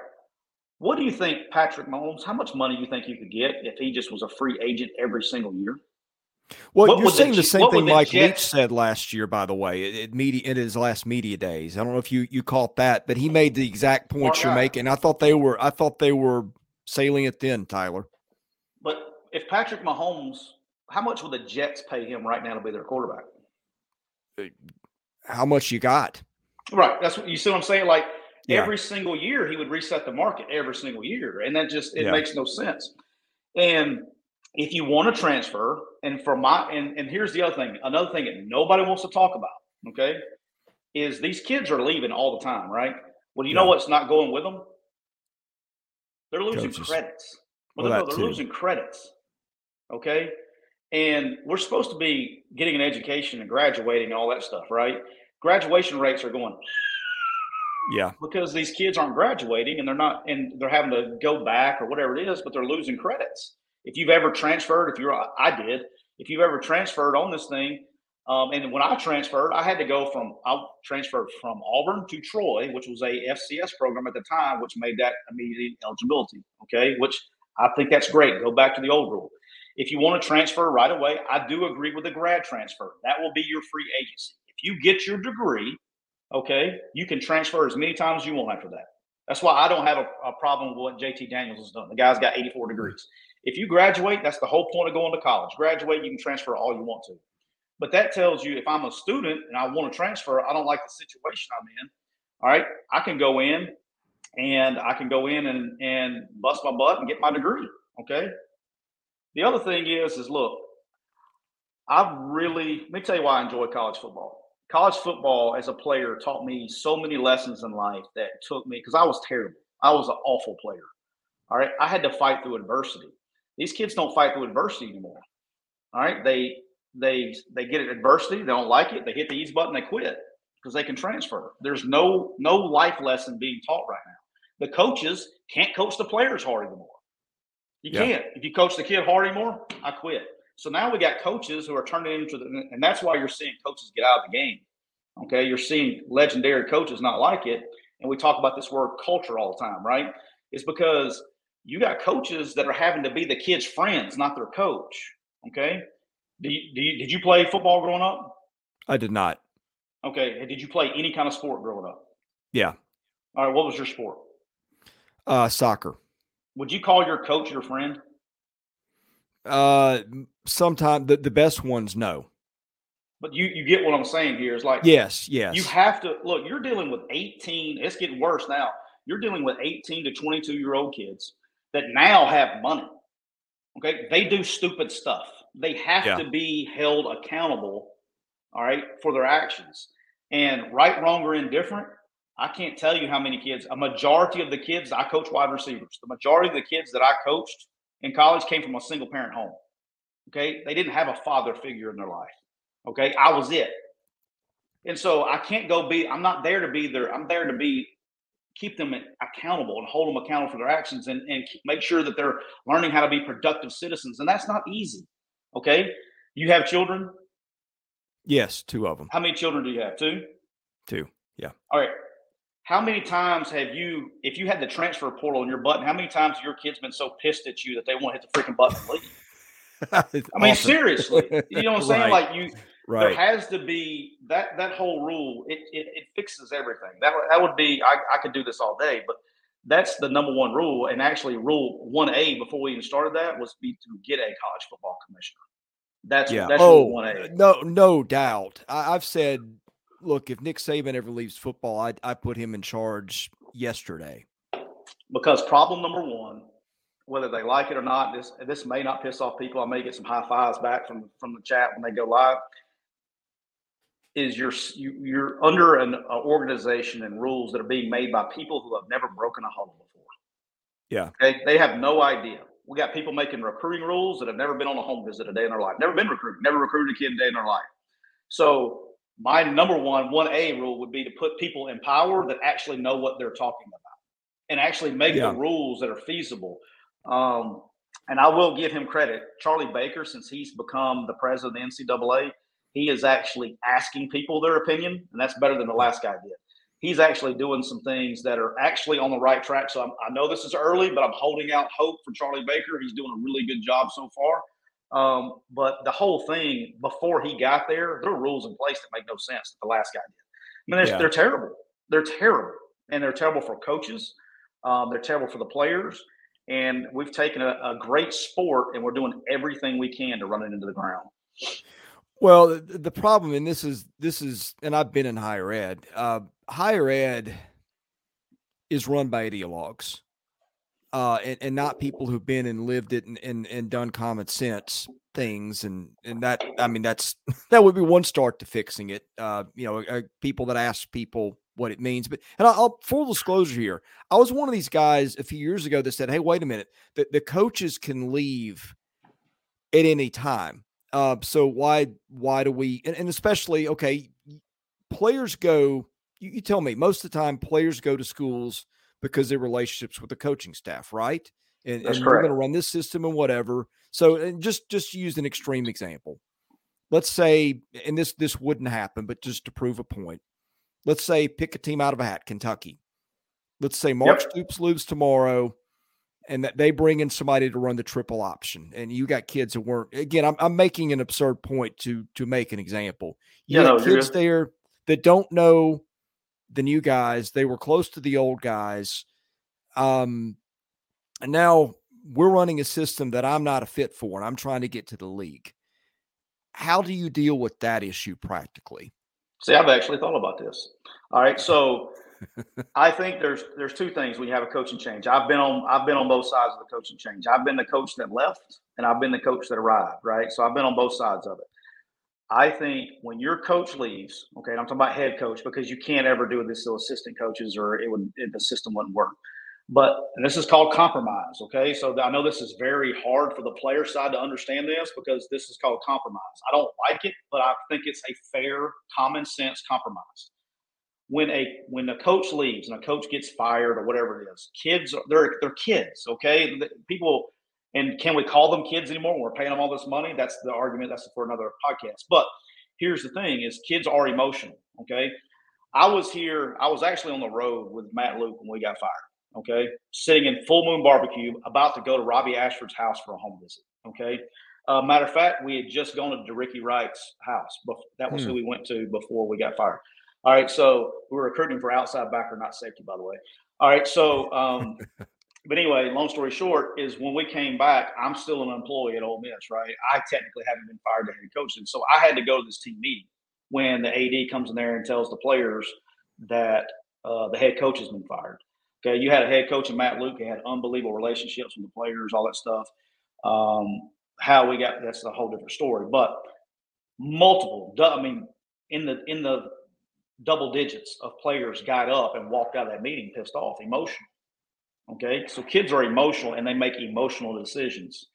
What do you think, Patrick Mahomes? How much money do you think you could get if he just was a free agent every single year? Well, what you're saying the, the same thing Mike Leach said last year, by the way, at, media in his last media days. I don't know if you you caught that, but he made the exact points you're making. I thought they were I thought they were sailing it thin, Tyler. But if Patrick Mahomes, how much would the Jets pay him right now to be their quarterback? How much you got? Right. That's what you see what I'm saying. Like Yeah. every single year, he would reset the market every single year, and that just it Yeah. makes no sense. And if you want to transfer, and for my and and here's the other thing, another thing that nobody wants to talk about, okay, is these kids are leaving all the time, right? Well, you know what's not going with them? They're losing Coaches. credits. Well, Well, they're losing credits. Okay. And we're supposed to be getting an education and graduating and all that stuff, right? Graduation rates are going Yeah. because these kids aren't graduating and they're not and they're having to go back or whatever it is but they're losing credits if you've ever transferred if you're i did if you've ever transferred on this thing um, and when i transferred i had to go from i transferred from auburn to troy which was a fcs program at the time which made that immediate eligibility okay which i think that's great go back to the old rule if you want to transfer right away i do agree with the grad transfer that will be your free agency if you get your degree okay, you can transfer as many times as you want after that. That's why I don't have a, a problem with what JT Daniels has done. The guy's got 84 degrees. If you graduate, that's the whole point of going to college. Graduate, you can transfer all you want to. But that tells you if I'm a student and I want to transfer, I don't like the situation I'm in. All right, I can go in and I can go in and, and bust my butt and get my degree. Okay. The other thing is, is look, I've really, let me tell you why I enjoy college football college football as a player taught me so many lessons in life that took me because I was terrible. I was an awful player. All right. I had to fight through adversity. These kids don't fight through adversity anymore. All right. They they they get adversity, they don't like it, they hit the ease button, they quit because they can transfer. There's no no life lesson being taught right now. The coaches can't coach the players hard anymore. You Yeah. can't. If you coach the kid hard anymore, I quit. So now we got coaches who are turning into the, and that's why you're seeing coaches get out of the game. Okay, you're seeing legendary coaches not like it, and we talk about this word culture all the time, right? It's because you got coaches that are having to be the kids' friends, not their coach. Okay, do you, do you, did you play football growing up? I did not. Okay, did you play any kind of sport growing up? Yeah. All right, what was your sport? Uh, soccer. Would you call your coach your friend? Uh, sometimes the, the best ones, no. But you you get what I'm saying here. It's like Yes. Yes. You have to look, you're dealing with 18, it's getting worse now. You're dealing with 18 to 22 year old kids that now have money. Okay. They do stupid stuff. They have Yeah. to be held accountable, all right, for their actions. And right, wrong, or indifferent, I can't tell you how many kids, a majority of the kids, I coach wide receivers. The majority of the kids that I coached in college came from a single parent home. Okay. They didn't have a father figure in their life. Okay. I was it. And so I can't go be, I'm not there to be there. I'm there to be, keep them accountable and hold them accountable for their actions and, and make sure that they're learning how to be productive citizens. And that's not easy. Okay. You have children. yes. Two of them. How many children do you have? Two? Two. Yeah. All right. How many times have you, if you had the transfer portal on your button, how many times have your kids been so pissed at you that they want to hit the freaking button and leave? I mean, seriously, you know what I'm saying? Right. Like you, right. there has to be that that whole rule. It it, it fixes everything. That that would be. I, I could do this all day, but that's the number one rule. And actually, rule one A before we even started that was be to get a college football commissioner. That's Yeah. that's oh, rule one A. Uh, no, no doubt. I, I've said, look, if Nick Saban ever leaves football, I I put him in charge yesterday. Because problem number one, whether they like it or not, this this may not piss off people. I may get some high fives back from from the chat when they go live. Is you're you, you're under an uh, organization and rules that are being made by people who have never broken a huddle before. Yeah. Okay, they have no idea. We got people making recruiting rules that have never been on a home visit a day in their life, never been recruited, never recruited a kid a day in their life. So my number one one A rule would be to put people in power that actually know what they're talking about and actually make Yeah. the rules that are feasible. Um, and I will give him credit. Charlie Baker, since he's become the president of the NCAA, he is actually asking people their opinion, and that's better than the last guy did. He's actually doing some things that are actually on the right track. So I'm, I know this is early, but I'm holding out hope for Charlie Baker. He's doing a really good job so far. Um, but the whole thing before he got there, there were rules in place that make no sense that the last guy did. I mean, they're, Yeah. they're terrible. They're terrible, and they're terrible for coaches. Um, they're terrible for the players. And we've taken a, a great sport and we're doing everything we can to run it into the ground. Well, the, problem, and this is this is, and I've been in higher ed. Uh, higher ed is run by ideologues, uh, and, and not people who've been and lived it and, and, and done common sense things. And and that, I mean, that's that would be one start to fixing it. Uh, you know, uh, people that ask people what it means. But and I'll full disclosure here, I was one of these guys a few years ago that said, "Hey, wait a minute, the, the coaches can leave at any time." Uh, so why why do we and, and especially okay, players go. You, you, tell me. Most of the time, players go to schools because their relationships with the coaching staff, right? And, and we're going to run this system and whatever. So, and just just use an extreme example. Let's say, and this this wouldn't happen, but just to prove a point, let's say pick a team out of a hat, Kentucky. Let's say Mark yep. Stoops loses tomorrow and that they bring in somebody to run the triple option. And you got kids that weren't again, I'm, I'm making an absurd point to to make an example. You yeah, got no, kids there that don't know the new guys. They were close to the old guys. Um and now we're running a system that I'm not a fit for, and I'm trying to get to the league. How do you deal with that issue practically? See, I've actually thought about this. All right, so I think there's there's two things when you have a coaching change. I've been on I've been on both sides of the coaching change. I've been the coach that left and I've been the coach that arrived, right? So I've been on both sides of it. I think when your coach leaves, okay, I'm talking about head coach because you can't ever do this to assistant coaches or it would the system wouldn't work. But this is called compromise, okay? So I know this is very hard for the player side to understand this because this is called compromise. I don't like it, but I think it's a fair, common sense compromise when a when a coach leaves and a coach gets fired or whatever it is, kids they're they're kids. Okay, people and can we call them kids anymore? We're paying them all this money. That's the argument. That's for another podcast. But here's the thing: is kids are emotional. Okay, I was here. I was actually on the road with Matt Luke when we got fired. Okay, sitting in Full Moon Barbecue, about to go to Robby Ashford's house for a home visit. Okay. Uh, matter of fact, we had just gone to Ricky Wright's house. That was hmm. who we went to before we got fired. All right, so we're recruiting for outside backer, not safety, by the way. All right, so um, but anyway, long story short is when we came back, I'm still an employee at Ole Miss, right? I technically haven't been fired to head coach, and so I had to go to this team meeting when the AD comes in there and tells the players that uh, the head coach has been fired. Okay, you had a head coach and Matt Luke, had unbelievable relationships with the players, all that stuff. Um, how we got that's a whole different story, but multiple. I mean, in the in the double digits of players got up and walked out of that meeting pissed off, emotional. Okay. So kids are emotional and they make emotional decisions.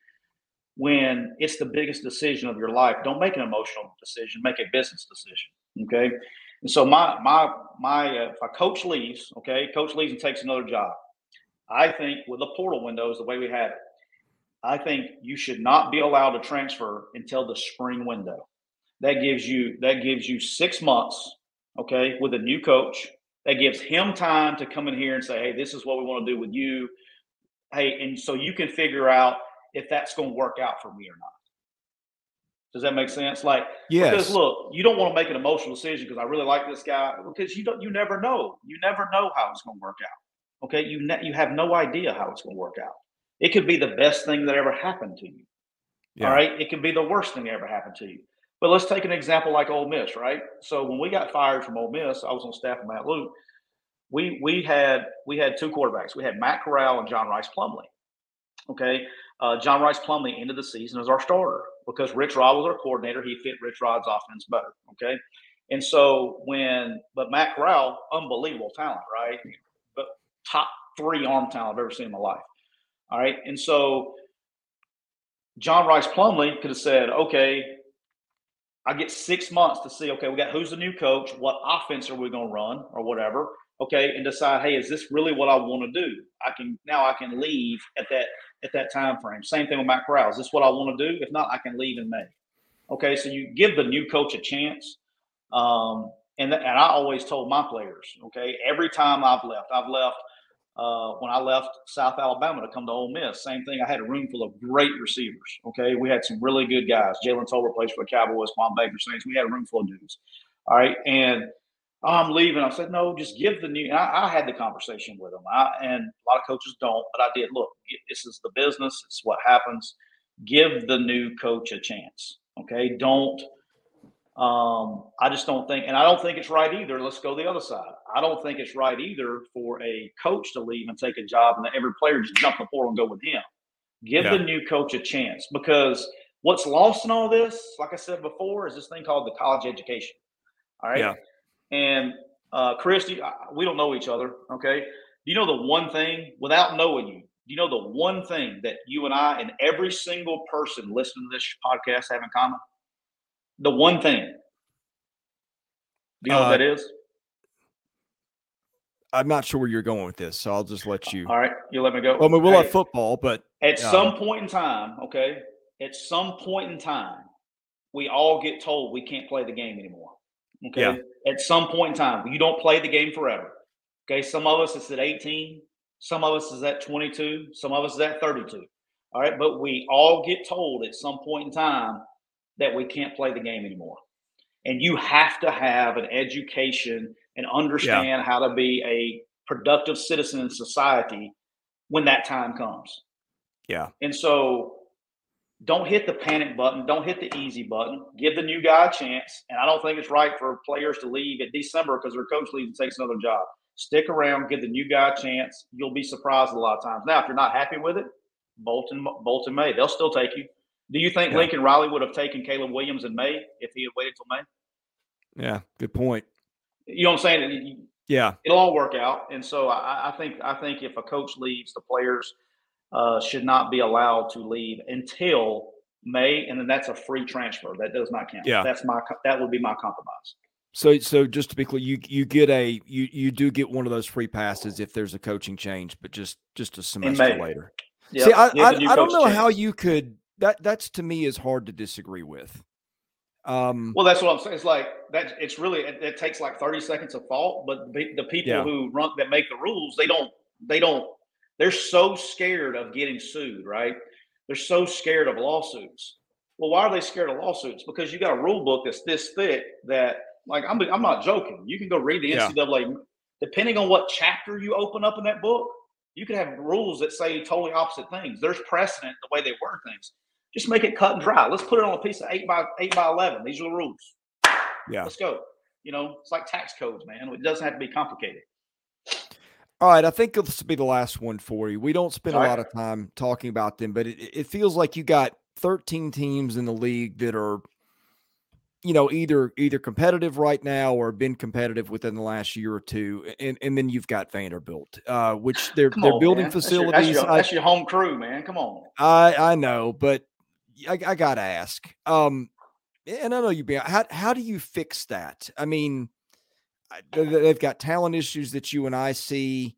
When it's the biggest decision of your life, don't make an emotional decision, make a business decision. Okay. And so my my my uh, if a coach leaves, okay, coach leaves and takes another job. I think with the portal windows, the way we have it, I think you should not be allowed to transfer until the spring window. That gives you that gives you six months okay, with a new coach. That gives him time to come in here and say, hey, this is what we want to do with you. Hey, and so you can figure out if that's going to work out for me or not. Does that make sense? Like, yes. because look, you don't want to make an emotional decision because I really like this guy because you don't, you never know, you never know how it's going to work out. Okay, you ne- you have no idea how it's going to work out. It could be the best thing that ever happened to you. Yeah. All right, it could be the worst thing that ever happened to you. But let's take an example like Ole Miss, right? So when we got fired from Ole Miss, I was on staff with Matt Luke. We we had we had two quarterbacks. We had Matt Corral and John Rhys Plumlee. Okay, uh, John Rhys Plumlee ended the season as our starter because Rich Rod was our coordinator. He fit Rich Rod's offense better. Okay, and so when but Matt Corral, unbelievable talent, right? But top three arm talent I've ever seen in my life. All right, and so John Rhys Plumlee could have said, okay, I get six months to see, okay, we got who's the new coach, what offense are we going to run or whatever, okay, and decide, hey, is this really what I want to do? I can now I can leave at that at that time frame. Same thing with Matt Corral. Is this what I want to do? If not, I can leave in May. Okay, so you give the new coach a chance. Um, and, and I always told my players, okay, every time I've left, I've left uh, when I left South Alabama to come to Ole Miss. Same thing. I had a room full of great receivers. Okay, we had some really good guys. Jalen Tolbert plays for the Cowboys. Kawaan Baker Saints. We had a room full of dudes. All right, and I'm leaving. I said, no, just give the new. I, I, had the conversation with him, I, and a lot of coaches don't, but I did. Look, this is the business. It's what happens. Give the new coach a chance. Okay, don't. Um, I just don't think, and I don't think it's right either. Let's go the other side. I don't think it's right either for a coach to leave and take a job, and every player just jump the portal and go with him. Give yeah. the new coach a chance because what's lost in all this, like I said before, is this thing called the college education. All right. Yeah. And uh, Chris, we don't know each other. Okay. Do you know the one thing without knowing you? Do you know the one thing that you and I and every single person listening to this podcast have in common? The one thing. Do you know uh, what that is? I'm not sure where you're going with this, so I'll just let you. All right, you let me go. Well, I mean, we'll hey, have football, but at uh, some point in time, okay, at some point in time, we all get told we can't play the game anymore. Okay. Yeah. At some point in time, you don't play the game forever. Okay. Some of us is at 18, some of us is at 22, some of us is at 32. All right. But we all get told at some point in time that we can't play the game anymore. And you have to have an education and understand yeah. how to be a productive citizen in society when that time comes. Yeah. And so don't hit the panic button. Don't hit the easy button. Give the new guy a chance. And I don't think it's right for players to leave at December because their coach leaves and takes another job. Stick around, give the new guy a chance. You'll be surprised a lot of times. Now, if you're not happy with it, Bolton, Bolton May, they'll still take you. Do you think yeah. Lincoln Riley would have taken Caleb Williams in May if he had waited till May? Yeah, good point. You know what I'm saying? Yeah, it'll all work out. And so I, I think I think if a coach leaves, the players – uh, should not be allowed to leave until May, and then that's a free transfer. That does not count. Yeah, that's my that would be my compromise. So, so just to be clear, you you get a you you do get one of those free passes if there's a coaching change, but just just a semester later. Yep. See, I I, I don't know change. how you could that that's to me is hard to disagree with. Um, well, that's what I'm saying. It's like that. It's really it, it takes like 30 seconds of fault, but the, the people yeah. who run that make the rules, they don't they don't they're so scared of getting sued, right? They're so scared of lawsuits. Well, why are they scared of lawsuits? Because you got a rule book that's this thick that, like, I'm, I'm not joking. You can go read the NCAA. Yeah. Depending on what chapter you open up in that book, you could have rules that say totally opposite things. There's precedent the way they word things. Just make it cut and dry. Let's put it on a piece of eight by eight by eleven. These are the rules. Yeah. Let's go. You know, it's like tax codes, man. It doesn't have to be complicated. All right, I think this will be the last one for you. We don't spend All a right. lot of time talking about them, but it, it feels like you got 13 teams in the league that are, you know, either either competitive right now or been competitive within the last year or two, and and then you've got Vanderbilt, uh, which they're Come they're on, building man. facilities. That's your, that's, your, that's your, home crew, man. Come on. I I know, but I, I gotta ask. Um, and I know you be how how do you fix that? I mean they've got talent issues that you and I see.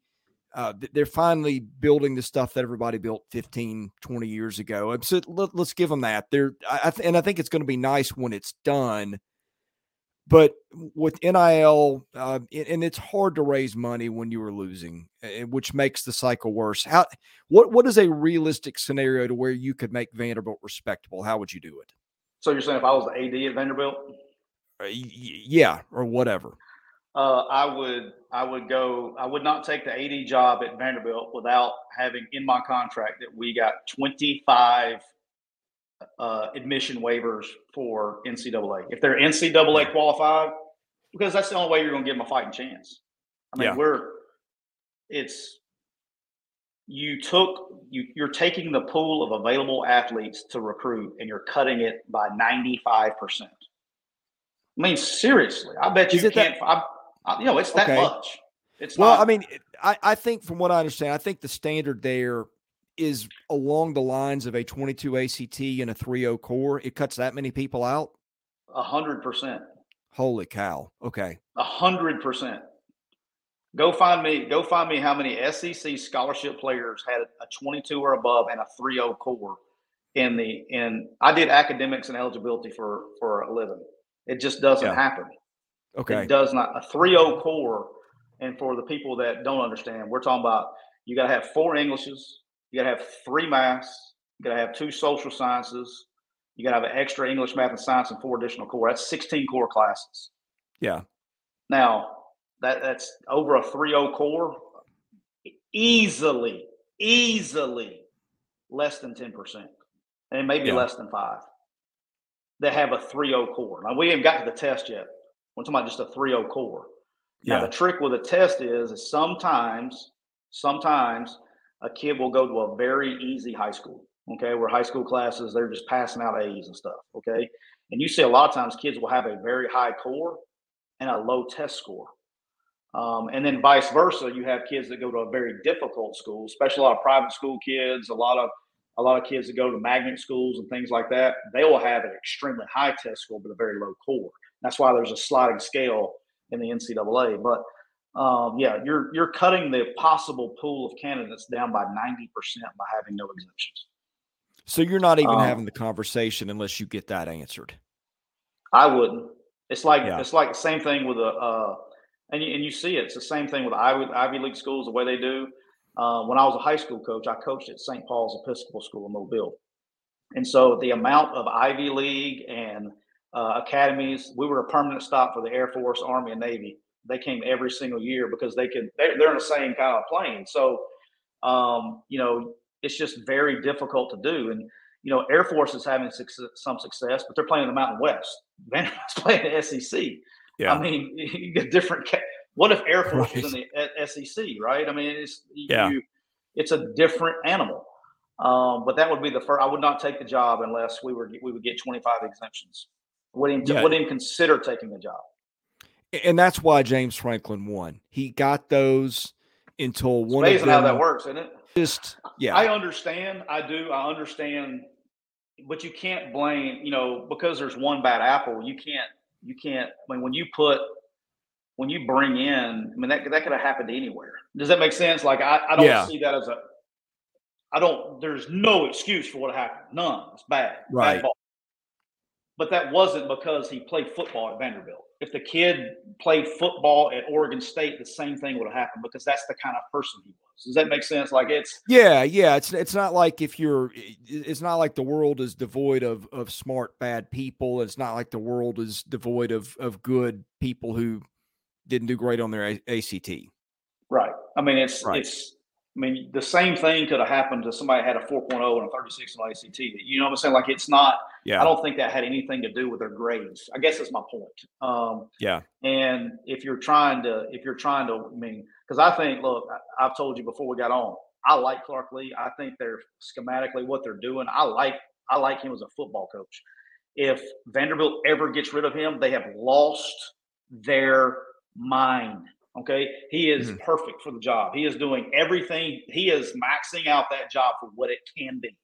Uh, they're finally building the stuff that everybody built 15, 20 years ago. And So let, us give them that. They're, I and I think it's going to be nice when it's done. But with NIL, uh, and it's hard to raise money when you are losing, which makes the cycle worse. How, what, what is a realistic scenario to where you could make Vanderbilt respectable? How would you do it? So you're saying if I was the AD at Vanderbilt? Uh, yeah, or whatever. Uh, I would I would go I would not take the AD job at Vanderbilt without having in my contract that we got 25 uh, admission waivers for NCAA. If they're NCAA qualified, because that's the only way you're going to give them a fighting chance. I mean, yeah. we're it's you took you you're taking the pool of available athletes to recruit and you're cutting it by 95 percent. I mean, seriously, I bet you can't. That, I, uh, you know, it's that okay. much. It's well, not, I mean, I, I think from what I understand, I think the standard there is along the lines of a 22 ACT and a 30 core. It cuts that many people out. A hundred percent. Holy cow! Okay. A hundred percent. Go find me. Go find me how many SEC scholarship players had a 22 or above and a 3 core in the in. I did academics and eligibility for for a living. It just doesn't yeah. happen. Okay. It does not a 3-0 core. And for the people that don't understand, we're talking about you got to have four Englishes, you got to have three maths, you got to have two social sciences, you got to have an extra English, math, and science, and four additional core. That's 16 core classes. Yeah. Now that that's over a 3.0 core, easily, easily less than 10%, and maybe yeah. less than five that have a 3.0 core. Now we haven't got to the test yet. We're talking about just a 3.0 core. Yeah. Now the trick with a test is, is sometimes, sometimes a kid will go to a very easy high school. Okay, where high school classes they're just passing out A's and stuff. Okay, and you see a lot of times kids will have a very high core and a low test score. Um, and then vice versa, you have kids that go to a very difficult school, especially a lot of private school kids, a lot of a lot of kids that go to magnet schools and things like that. They will have an extremely high test score but a very low core. That's why there's a sliding scale in the NCAA. But um, yeah, you're you're cutting the possible pool of candidates down by ninety percent by having no exemptions. So you're not even um, having the conversation unless you get that answered. I wouldn't. It's like yeah. it's like the same thing with a, uh, and you, and you see it. It's the same thing with Ivy, Ivy League schools. The way they do. Uh, when I was a high school coach, I coached at St. Paul's Episcopal School in Mobile, and so the amount of Ivy League and uh, academies, we were a permanent stop for the Air Force, Army, and Navy. They came every single year because they could. They're, they're in the same kind of plane. So, um, you know, it's just very difficult to do. And you know, Air Force is having success, some success, but they're playing the Mountain West. Vanderbilt's playing the SEC. Yeah. I mean, you get different. What if Air Force right. was in the SEC, right? I mean, it's yeah. You, it's a different animal. Um, but that would be the first. I would not take the job unless we were we would get 25 exemptions. Wouldn't yeah. wouldn't consider taking the job. And that's why James Franklin won. He got those until it's one. Amazing how that works, isn't it? Just yeah. I understand. I do. I understand but you can't blame you know because there's one bad apple you can't you can't I mean when you put when you bring in I mean that that could have happened anywhere does that make sense like I, I don't yeah. see that as a I don't there's no excuse for what happened none it's bad right bad but that wasn't because he played football at Vanderbilt if the kid played football at Oregon State the same thing would have happened because that's the kind of person he was does that make sense? Like it's yeah, yeah. It's it's not like if you're it's not like the world is devoid of of smart bad people. It's not like the world is devoid of of good people who didn't do great on their A- ACT. Right. I mean, it's right. it's. I mean, the same thing could have happened to somebody had a 4.0 and a 36 on ACT. You know what I'm saying? Like it's not. Yeah. I don't think that had anything to do with their grades. I guess that's my point. Um, yeah. And if you're trying to, if you're trying to, I mean, because I think, look, I, have told you before we got on, I like Clark Lea. I think they're schematically what they're doing. I like I like him as a football coach. If Vanderbilt ever gets rid of him, they have lost their mind. Okay, he is mm-hmm. perfect for the job. He is doing everything. He is maxing out that job for what it can be.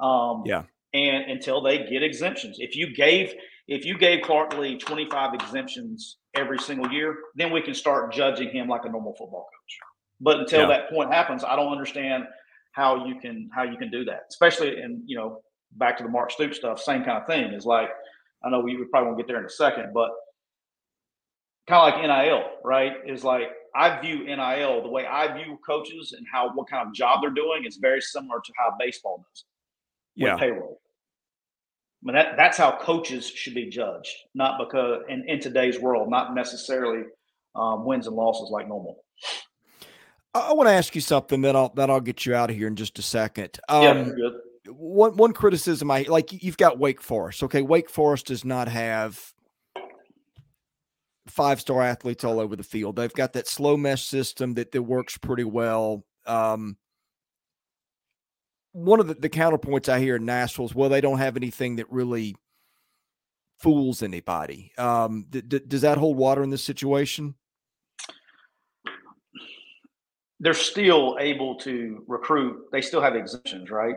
Um, yeah. And until they get exemptions, if you gave if you gave Clark Lea 25 exemptions every single year, then we can start judging him like a normal football coach. But until yeah. that point happens, I don't understand how you can how you can do that. Especially in you know back to the Mark Stoops stuff, same kind of thing. Is like I know we probably won't get there in a second, but kind of like NIL, right? Is like I view NIL the way I view coaches and how what kind of job they're doing is very similar to how baseball does. Yeah, payroll. I mean, that, that's how coaches should be judged, not because in, in today's world, not necessarily um, wins and losses like normal. I want to ask you something that I'll that I'll get you out of here in just a second. Um, yeah, good. One one criticism I like you've got Wake Forest. Okay, Wake Forest does not have five star athletes all over the field. They've got that slow mesh system that that works pretty well. Um, one of the, the counterpoints I hear in Nashville is, well, they don't have anything that really fools anybody. Um, th- th- does that hold water in this situation? They're still able to recruit. They still have exemptions, right?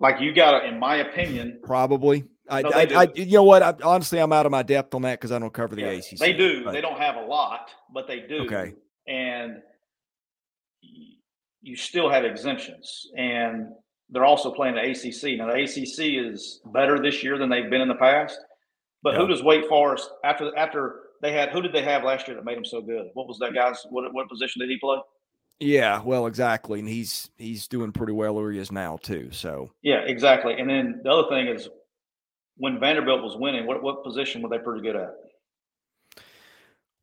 Like you got to, in my opinion, probably. I, no, I, I, you know what? I, honestly, I'm out of my depth on that because I don't cover the yeah, ACC. They do. But. They don't have a lot, but they do. Okay. And you still have exemptions, and they're also playing the ACC. Now the ACC is better this year than they've been in the past. But who does Wake Forest after after they had who did they have last year that made them so good? What was that guy's what what position did he play? Yeah, well, exactly, and he's he's doing pretty well where he is now too. So yeah, exactly. And then the other thing is when Vanderbilt was winning, what what position were they pretty good at?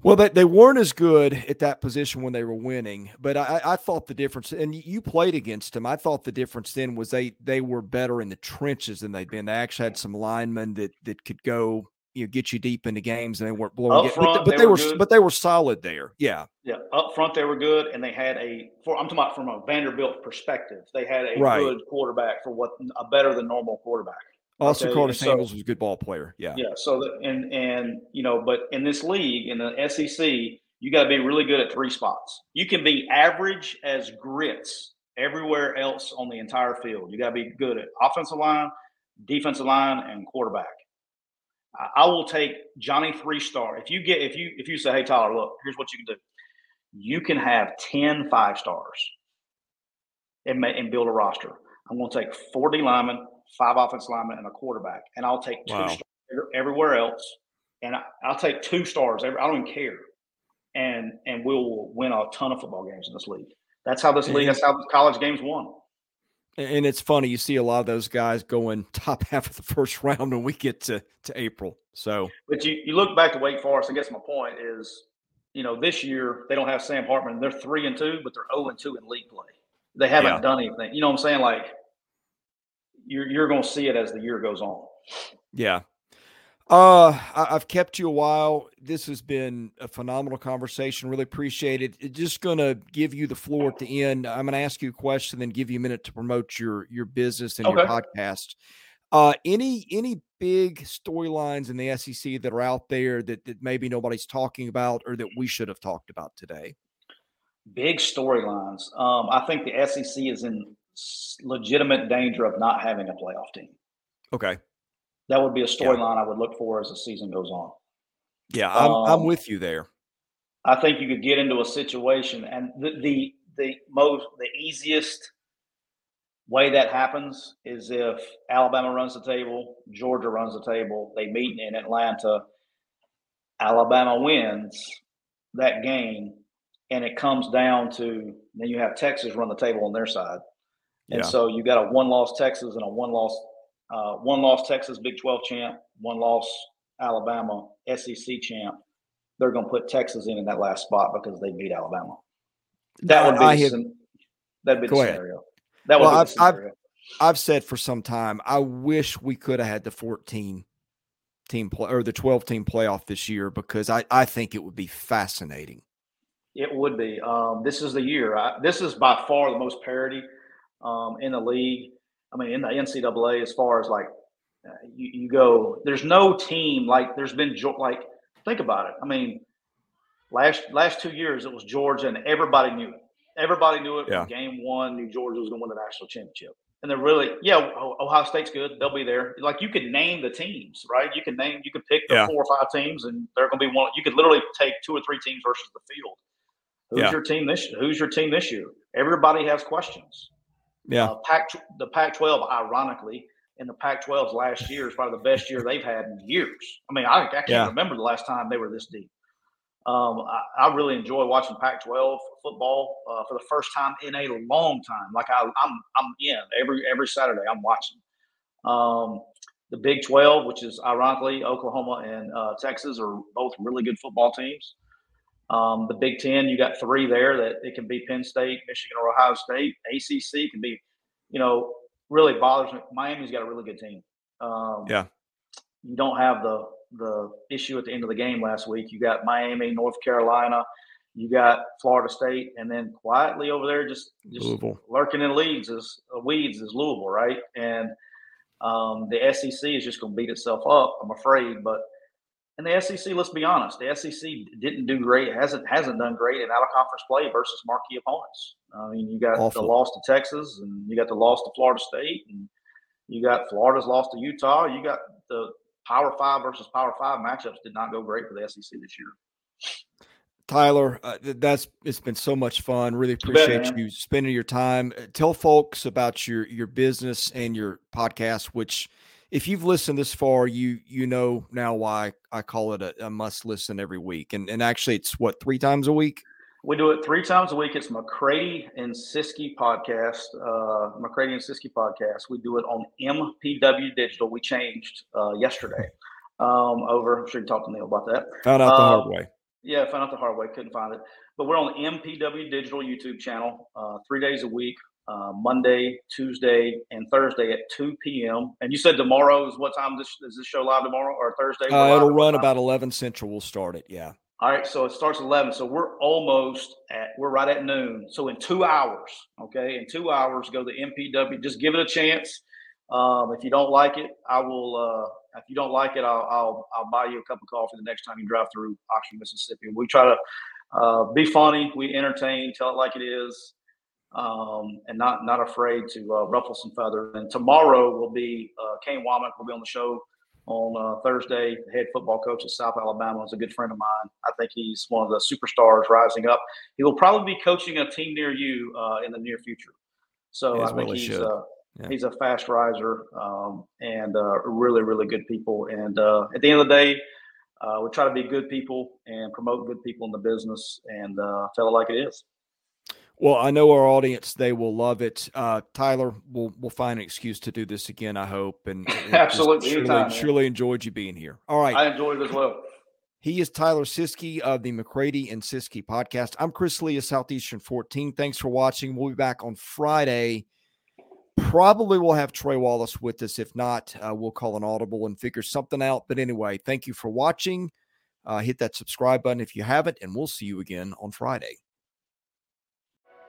Well, they, they weren't as good at that position when they were winning, but I, I thought the difference, and you played against them. I thought the difference then was they they were better in the trenches than they'd been. They actually had some linemen that that could go, you know, get you deep into games, and they weren't blowing. Up front, but, but, they, they were were, but they were solid there. Yeah, Yeah, up front they were good, and they had a. For, I'm talking about from a Vanderbilt perspective. They had a Right. good quarterback for what a better than normal quarterback. Austin Okay, Carta and so- Samuels was a good ball player. Yeah, Yeah. So the, and and you know, but in this league in the SEC, you got to be really good at three spots. You can be average as grits everywhere else on the entire field. You got to be good at offensive line, defensive line, and quarterback. I, I will take Johnny three star. If you get if you if you say, hey Tyler, look, here's what you can do. You can have 10 five stars and, and build a roster. I'm going to take 40 linemen, five offense linemen, and a quarterback, and I'll take two Wow. stars everywhere else, and I, I'll take two stars. Every, I don't even care, and and we'll win a ton of football games in this league. That's how this league. That's how college games won. And- and it's funny you see a lot of those guys going top half of the first round when we get to to April. So But you, you look back to Wake Forest. I guess my point is, you know, this year they don't have Sam Hartman. They're three and two, but they're zero and two in league play. They haven't Yeah. done anything. You know what I'm saying? Like you're you're going to see it as the year goes on. Yeah. Uh, I, I've kept you a while. This has been a phenomenal conversation. Really appreciate it. Just gonna give you the floor at the end. I'm gonna ask you a question, then give you a minute to promote your your business and your podcast. Uh, any any big storylines in the SEC that are out there that that maybe nobody's talking about or that we should have talked about today? Big storylines. Um, I think the SEC is in legitimate danger of not having a playoff team. Okay. That would be a storyline I would look for as the season goes on. Yeah, I'm I'm Um, with you there. I think you could get into a situation, and the the the most the easiest way that happens is if Alabama runs the table, Georgia runs the table, they meet in Atlanta, Alabama wins that game, and it comes down to then you have Texas run the table on their side, and Yeah. so you got a one loss Texas and a one loss uh, one loss Texas Big Twelve champ, one loss Alabama SEC champ they're going to put Texas in in that last spot because they beat Alabama. That would be I have- that'd be the ahead. scenario. That would Well, be I've- I've- I've said for some time, I wish we could have had the 14 team play or the 12 team playoff this year because I, I think it would be fascinating. it would be. Um, this is the year. I, this is by far the most parity um, in the league. I mean, in the NCAA, as far as like uh, you, you go, there's no team like there's been like think about it. I mean, last last two years it was Georgia, and everybody knew it. Everybody knew it. Yeah. Game one, New Georgia was going to win the national championship. And they're really, yeah, Ohio State's good. They'll be there. Like you could name the teams, right? You can name, you can pick the Yeah. four or five teams, and they're going to be one. You could literally take two or three teams versus the field. Who's Yeah. your team this? Who's your team this year? Everybody has questions. Yeah. Uh, Pac, the Pac-12, ironically, in the Pac-12's last year is probably the best year they've had in years. I mean, I, I can't Yeah. remember the last time they were this deep. Um, I, I really enjoy watching Pac-12 football uh, for the first time in a long time. Like I, I'm, I'm in every every Saturday. I'm watching. Um, the Big 12, which is ironically Oklahoma and uh, Texas, are both really good football teams. Um, the Big Ten, you got three there that it can be Penn State, Michigan, or Ohio State. ACC can be, you know, really bothers me. Miami's got a really good team. Um, Yeah. You don't have the the issue at the end of the game last week. You got Miami, North Carolina, you got Florida State, and then quietly over there, just just Louisville. lurking in leads is uh, weeds is Louisville, right? And um, the SEC is just going to beat itself up, I'm afraid. But in the SEC, let's be honest, the SEC didn't do great. hasn't hasn't done great in out of conference play versus marquee opponents. I mean, you got Awful. the loss to Texas, and you got the loss to Florida State, and you got Florida's loss to Utah. You got the Power Five versus Power Five matchups did not go great for the SEC this year. Tyler, uh, that's it's been so much fun. Really You bet, appreciate you spending your time. Uh, Tell folks about your your business and your podcast. Which, if you've listened this far, you you know now why I call it a, a must listen every week. And and actually, it's what three times a week. We do it three times a week. It's McCready and Siskey podcast. Uh, McCready and Siskey podcast. We do it on MPW Digital. We changed uh, yesterday. Um, over. I'm sure you talked to Neil about that. Found out the Uh, hard way. Yeah, found out the hard way. Couldn't find it, but we're on the MPW Digital YouTube channel, uh, three days a week, uh, Monday, Tuesday, and Thursday at 2 p.m. And you said tomorrow is what time? This is this show live tomorrow or Thursday? Uh, it'll run about 11 Central. We'll start it. Yeah. All right, so it starts 11. So we're almost at we're right at noon. So in two hours, okay, in two hours, go to MPW. Just give it a chance. Um, if you don't like it, I will. Uh, if you don't like it, I'll, I'll, I'll buy you a cup of coffee the next time you drive through Oxford, Mississippi. We try to uh, be funny, we entertain, tell it like it is, um, and not not afraid to uh, ruffle some feathers. And tomorrow will be uh, Kane Wommack will be on the show on uh, Thursday. The head football coach at South Alabama is a good friend of mine. I think he's one of the superstars rising up. He will probably be coaching a team near you uh, in the near future. So I think he's uh, yeah. he's a fast riser um, and uh, really really good people. And uh, at the end of the day. Uh, we try to be good people and promote good people in the business and tell it like it is. Well, I know our audience; they will love it. Uh, Tyler, we'll we'll find an excuse to do this again. I hope, and, and absolutely, surely, Anytime, surely enjoyed you being here. All right, I enjoyed it as well. He is Tyler Siskey of the McCready and Siskey podcast. I'm Chris Lee of Southeastern 14. Thanks for watching. We'll be back on Friday. Probably we'll have Trey Wallace with us. If not, uh, we'll call an audible and figure something out. But anyway, thank you for watching. Uh, hit that subscribe button if you haven't, and we'll see you again on Friday.